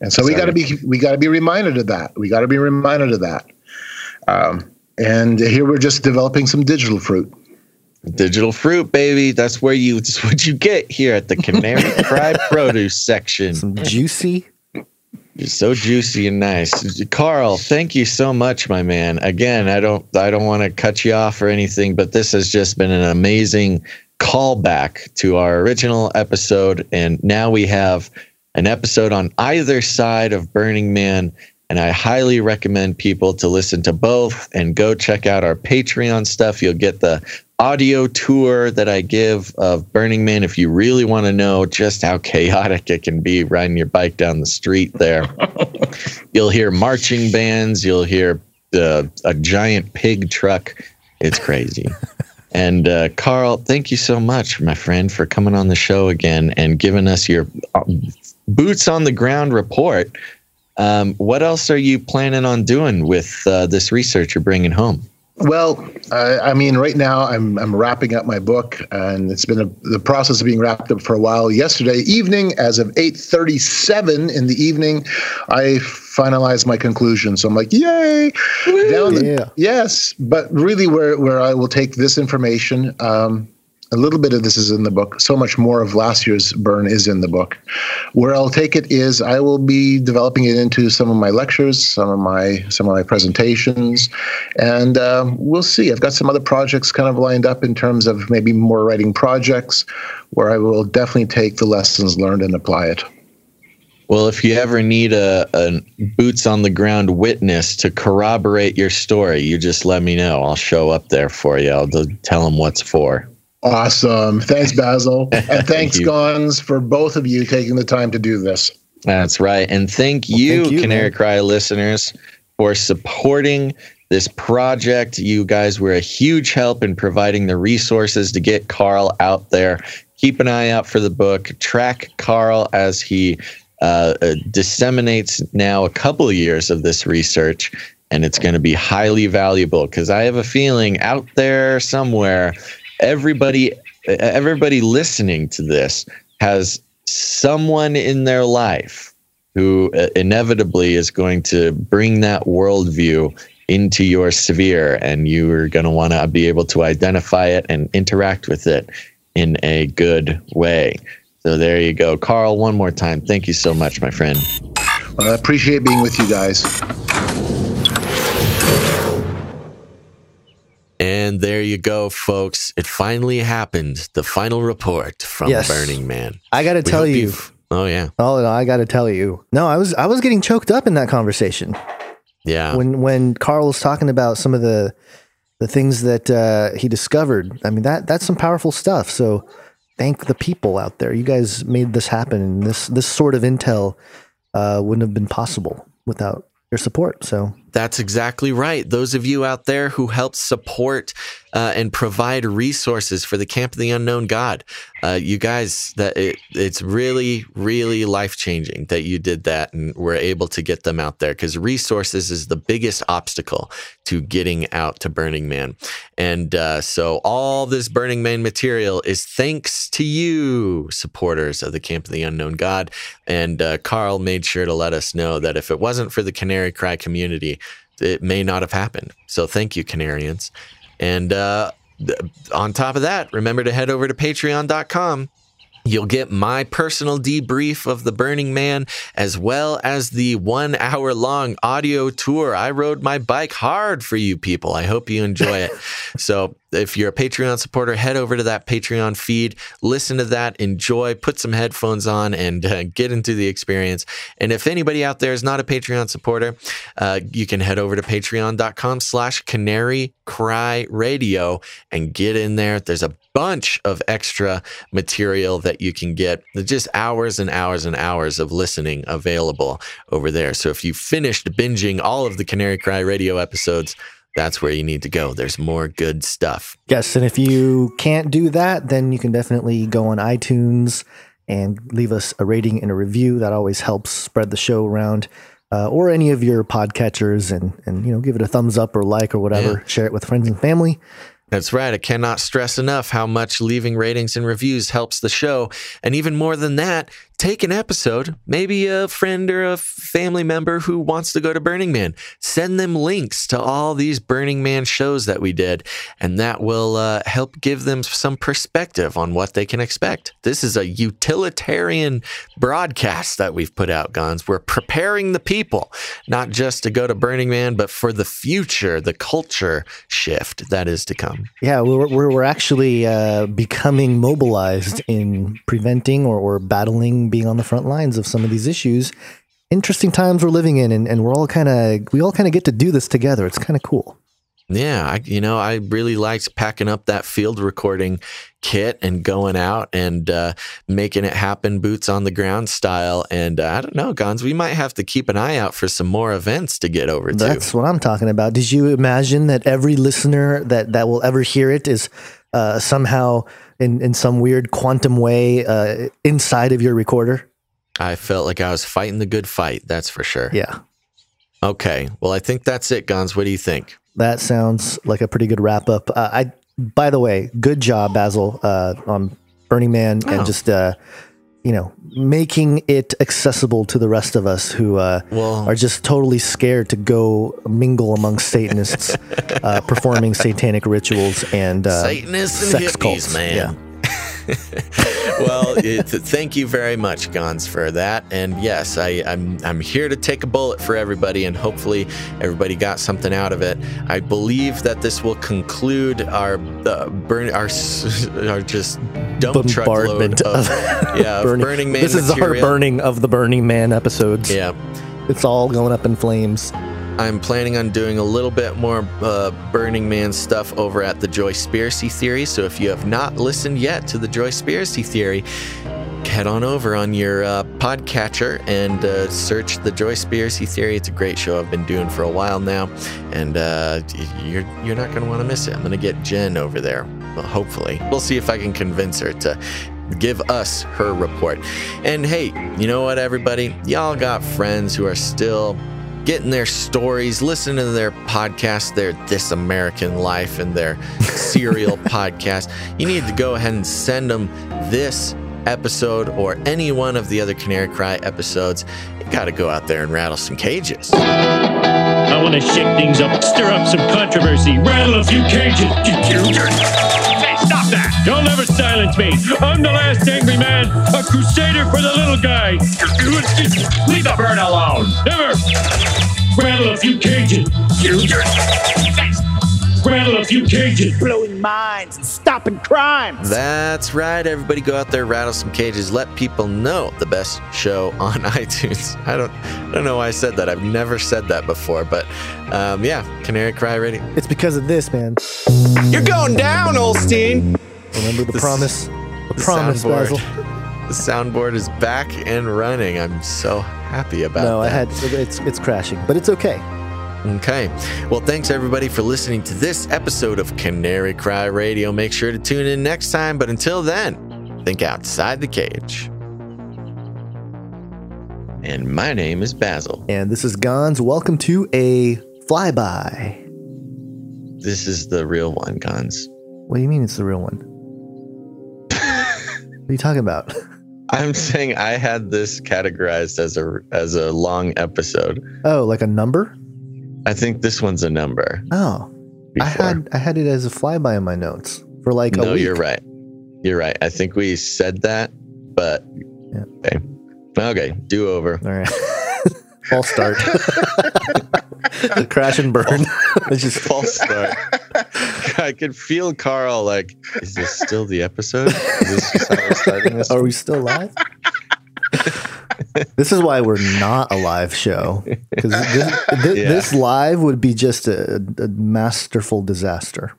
And so we got to be we got to be reminded of that. We got to be reminded of that. Um, and here we're just developing some digital fruit. Digital fruit, baby. That's where you. That's what you get here at the Canary Cry Produce section. Some juicy. You're so juicy and nice, Carl. Thank you so much, my man. Again, I don't. I don't want to cut you off or anything, but this has just been an amazing callback to our original episode, and now we have an episode on either side of Burning Man. And I highly recommend people to listen to both and go check out our Patreon stuff. You'll get the audio tour that I give of Burning Man if you really want to know just how chaotic it can be riding your bike down the street there. you'll hear marching bands, you'll hear the, a giant pig truck. It's crazy. And uh, Carl, thank you so much, my friend, for coming on the show again and giving us your uh, boots on the ground report. Um, what else are you planning on doing with uh, this research you're bringing home? Well, uh, I mean, right now I'm I'm wrapping up my book, and it's been a, the process of being wrapped up for a while. Yesterday evening, as of 8:37 in the evening, I finalized my conclusion. So I'm like, yay! Down the- Yeah. yes, but really, where where I will take this information. Um, a little bit of this is in the book. So much more of last year's burn is in the book. Where I'll take it is I will be developing it into some of my lectures, some of my some of my presentations, and um, we'll see. I've got some other projects kind of lined up in terms of maybe more writing projects, where I will definitely take the lessons learned and apply it. Well, if you ever need a, a boots on the ground witness to corroborate your story, you just let me know. I'll show up there for you. I'll tell them what's for. Awesome. Thanks, Basil, and thanks, you. Gonz, for both of you taking the time to do this. That's right. And thank you, thank you, Canary man. Cry listeners, for supporting this project. You guys were a huge help in providing the resources to get Carl out there. Keep an eye out for the book. Track Carl as he uh, uh, disseminates now a couple of years of this research. And it's going to be highly valuable because I have a feeling out there somewhere, everybody, everybody listening to this has someone in their life who uh, inevitably is going to bring that worldview into your sphere, and you are going to want to be able to identify it and interact with it in a good way. So there you go. Carl, one more time. Thank you so much, my friend. Well, I appreciate being with you guys. And there you go, folks. It finally happened. The final report from Yes. Burning Man. I got to tell you. Oh, yeah. Oh, no, I got to tell you. No, I was I was getting choked up in that conversation Yeah. when when Carl was talking about some of the the things that uh, he discovered. I mean that that's some powerful stuff. So thank the people out there. You guys made this happen, and this this sort of intel uh, wouldn't have been possible without your support. So That's exactly right. Those of you out there who help support uh, and provide resources for the Camp of the Unknown God, uh, you guys, that it, it's really, really life changing that you did that and were able to get them out there because resources is the biggest obstacle to getting out to Burning Man. And uh, so all this Burning Man material is thanks to you, supporters of the Camp of the Unknown God. And uh, Carl made sure to let us know that if it wasn't for the Canary Cry community, it may not have happened. So thank you, Canarians. And uh, on top of that, remember to head over to patreon.com. You'll get my personal debrief of the Burning Man as well as the one hour long audio tour. I rode my bike hard for you people. I hope you enjoy it. so, if you're a Patreon supporter, head over to that Patreon feed, listen to that, enjoy, put some headphones on, and uh, get into the experience. And if anybody out there is not a Patreon supporter, uh, you can head over to patreon.com slash canary cry radio and get in there. There's a bunch of extra material that you can get, just hours and hours and hours of listening available over there. So if you finished binging all of the Canary Cry radio episodes, that's where you need to go. There's more good stuff. Yes, and if you can't do that, then you can definitely go on iTunes and leave us a rating and a review. That always helps spread the show around. Uh, or any of your podcatchers and and you know give it a thumbs up or like or whatever Yeah. share it with friends and family That's right. I cannot stress enough how much leaving ratings and reviews helps the show. And even more than that, take an episode, maybe a friend or a family member who wants to go to Burning Man, send them links to all these Burning Man shows that we did. And that will uh, help give them some perspective on what they can expect. This is a utilitarian broadcast that we've put out, Gonz. We're preparing the people, not just to go to Burning Man, but for the future, the culture shift that is to come. yeah we're, we're, we're actually uh, becoming mobilized in preventing or, or battling being on the front lines of some of these issues interesting times we're living in and, and we're all kind of we all kind of get to do this together it's kind of cool Yeah, I, you know, I really liked packing up that field recording kit and going out and uh, making it happen, boots on the ground style. And uh, I don't know, Gonz, we might have to keep an eye out for some more events to get over to. That's what I'm talking about. Did you imagine that every listener that that will ever hear it is uh, somehow in in some weird quantum way uh, inside of your recorder? I felt like I was fighting the good fight. That's for sure. Yeah, Okay. Well, I think that's it, Gonz. What do you think? that sounds like a pretty good wrap up. Uh, I, by the way, good job, Basil, uh, on Burning Man Oh. and just. You know, making it accessible to the rest of us who uh, are just totally scared to go mingle among Satanists, uh, performing satanic rituals and uh, Satanists and sex hippies, cults. man. Yeah. well, it, thank you very much, Gonz, for that. And yes, I, I'm I'm here to take a bullet for everybody, and hopefully everybody got something out of it. I believe that this will conclude our uh, burn our our just dump Bombardment of, of yeah of burning, Man. This is our burning of the Burning Man episodes. Yeah. It's all going up in flames. I'm planning on doing a little bit more uh, Burning Man stuff over at the Joy Spiracy Theory. So if you have not listened yet to the Joy Spiracy Theory, head on over on your uh, podcatcher and uh, search the Joy Spiracy Theory. It's a great show I've been doing for a while now, and uh, you're you're not going to want to miss it. I'm going to get Jen over there. Well, hopefully, we'll see if I can convince her to give us her report. And hey, you know what, everybody? Y'all got friends who are still getting their stories, listening to their podcast, their This American Life, and their serial podcast. You need to go ahead and send them this episode or any one of the other Canary Cry episodes. You got to go out there and rattle some cages. I want to shake things up, stir up some controversy, rattle a few cages. Hey, stop that! Don't ever silence me. I'm the last angry man, a crusader for the little guy. Leave the bird alone. Never. Rattle a few cages. Rattle a few cages. blowing minds and stopping crime. That's right, everybody. Go out there, rattle some cages. Let people know the best show on iTunes. I don't, I don't know why I said that. I've never said that before, but um, yeah, Canary Cry Radio. It's because of this, man. You're going down, Olstein. Remember the This- promise? The The promise, soundboard. Basil. The soundboard is back and running. I'm so happy about No, I had it's it's crashing, but it's okay. Okay. Well, thanks everybody for listening to this episode of Canary Cry Radio. Make sure to tune in next time. But until then, think outside the cage. And my name is Basil. And this is Gonz. Welcome to a flyby. This is the real one, Gonz. What do you mean it's the real one? What are you talking about? I'm saying I had this categorized as a as a long episode. Oh, like a number? I think this one's a number. Oh, I had I had it as a flyby in my notes for like a no, you're right. You're right. I think we said that, but Yeah. okay. Okay, do over. All right. False start. Crash and burn. it's just False start. I could feel Carl like, is this still the episode? Is this just how we're starting this? Are we still live? this is why we're not a live show because this, thi- Yeah. this live would be just a, a masterful disaster.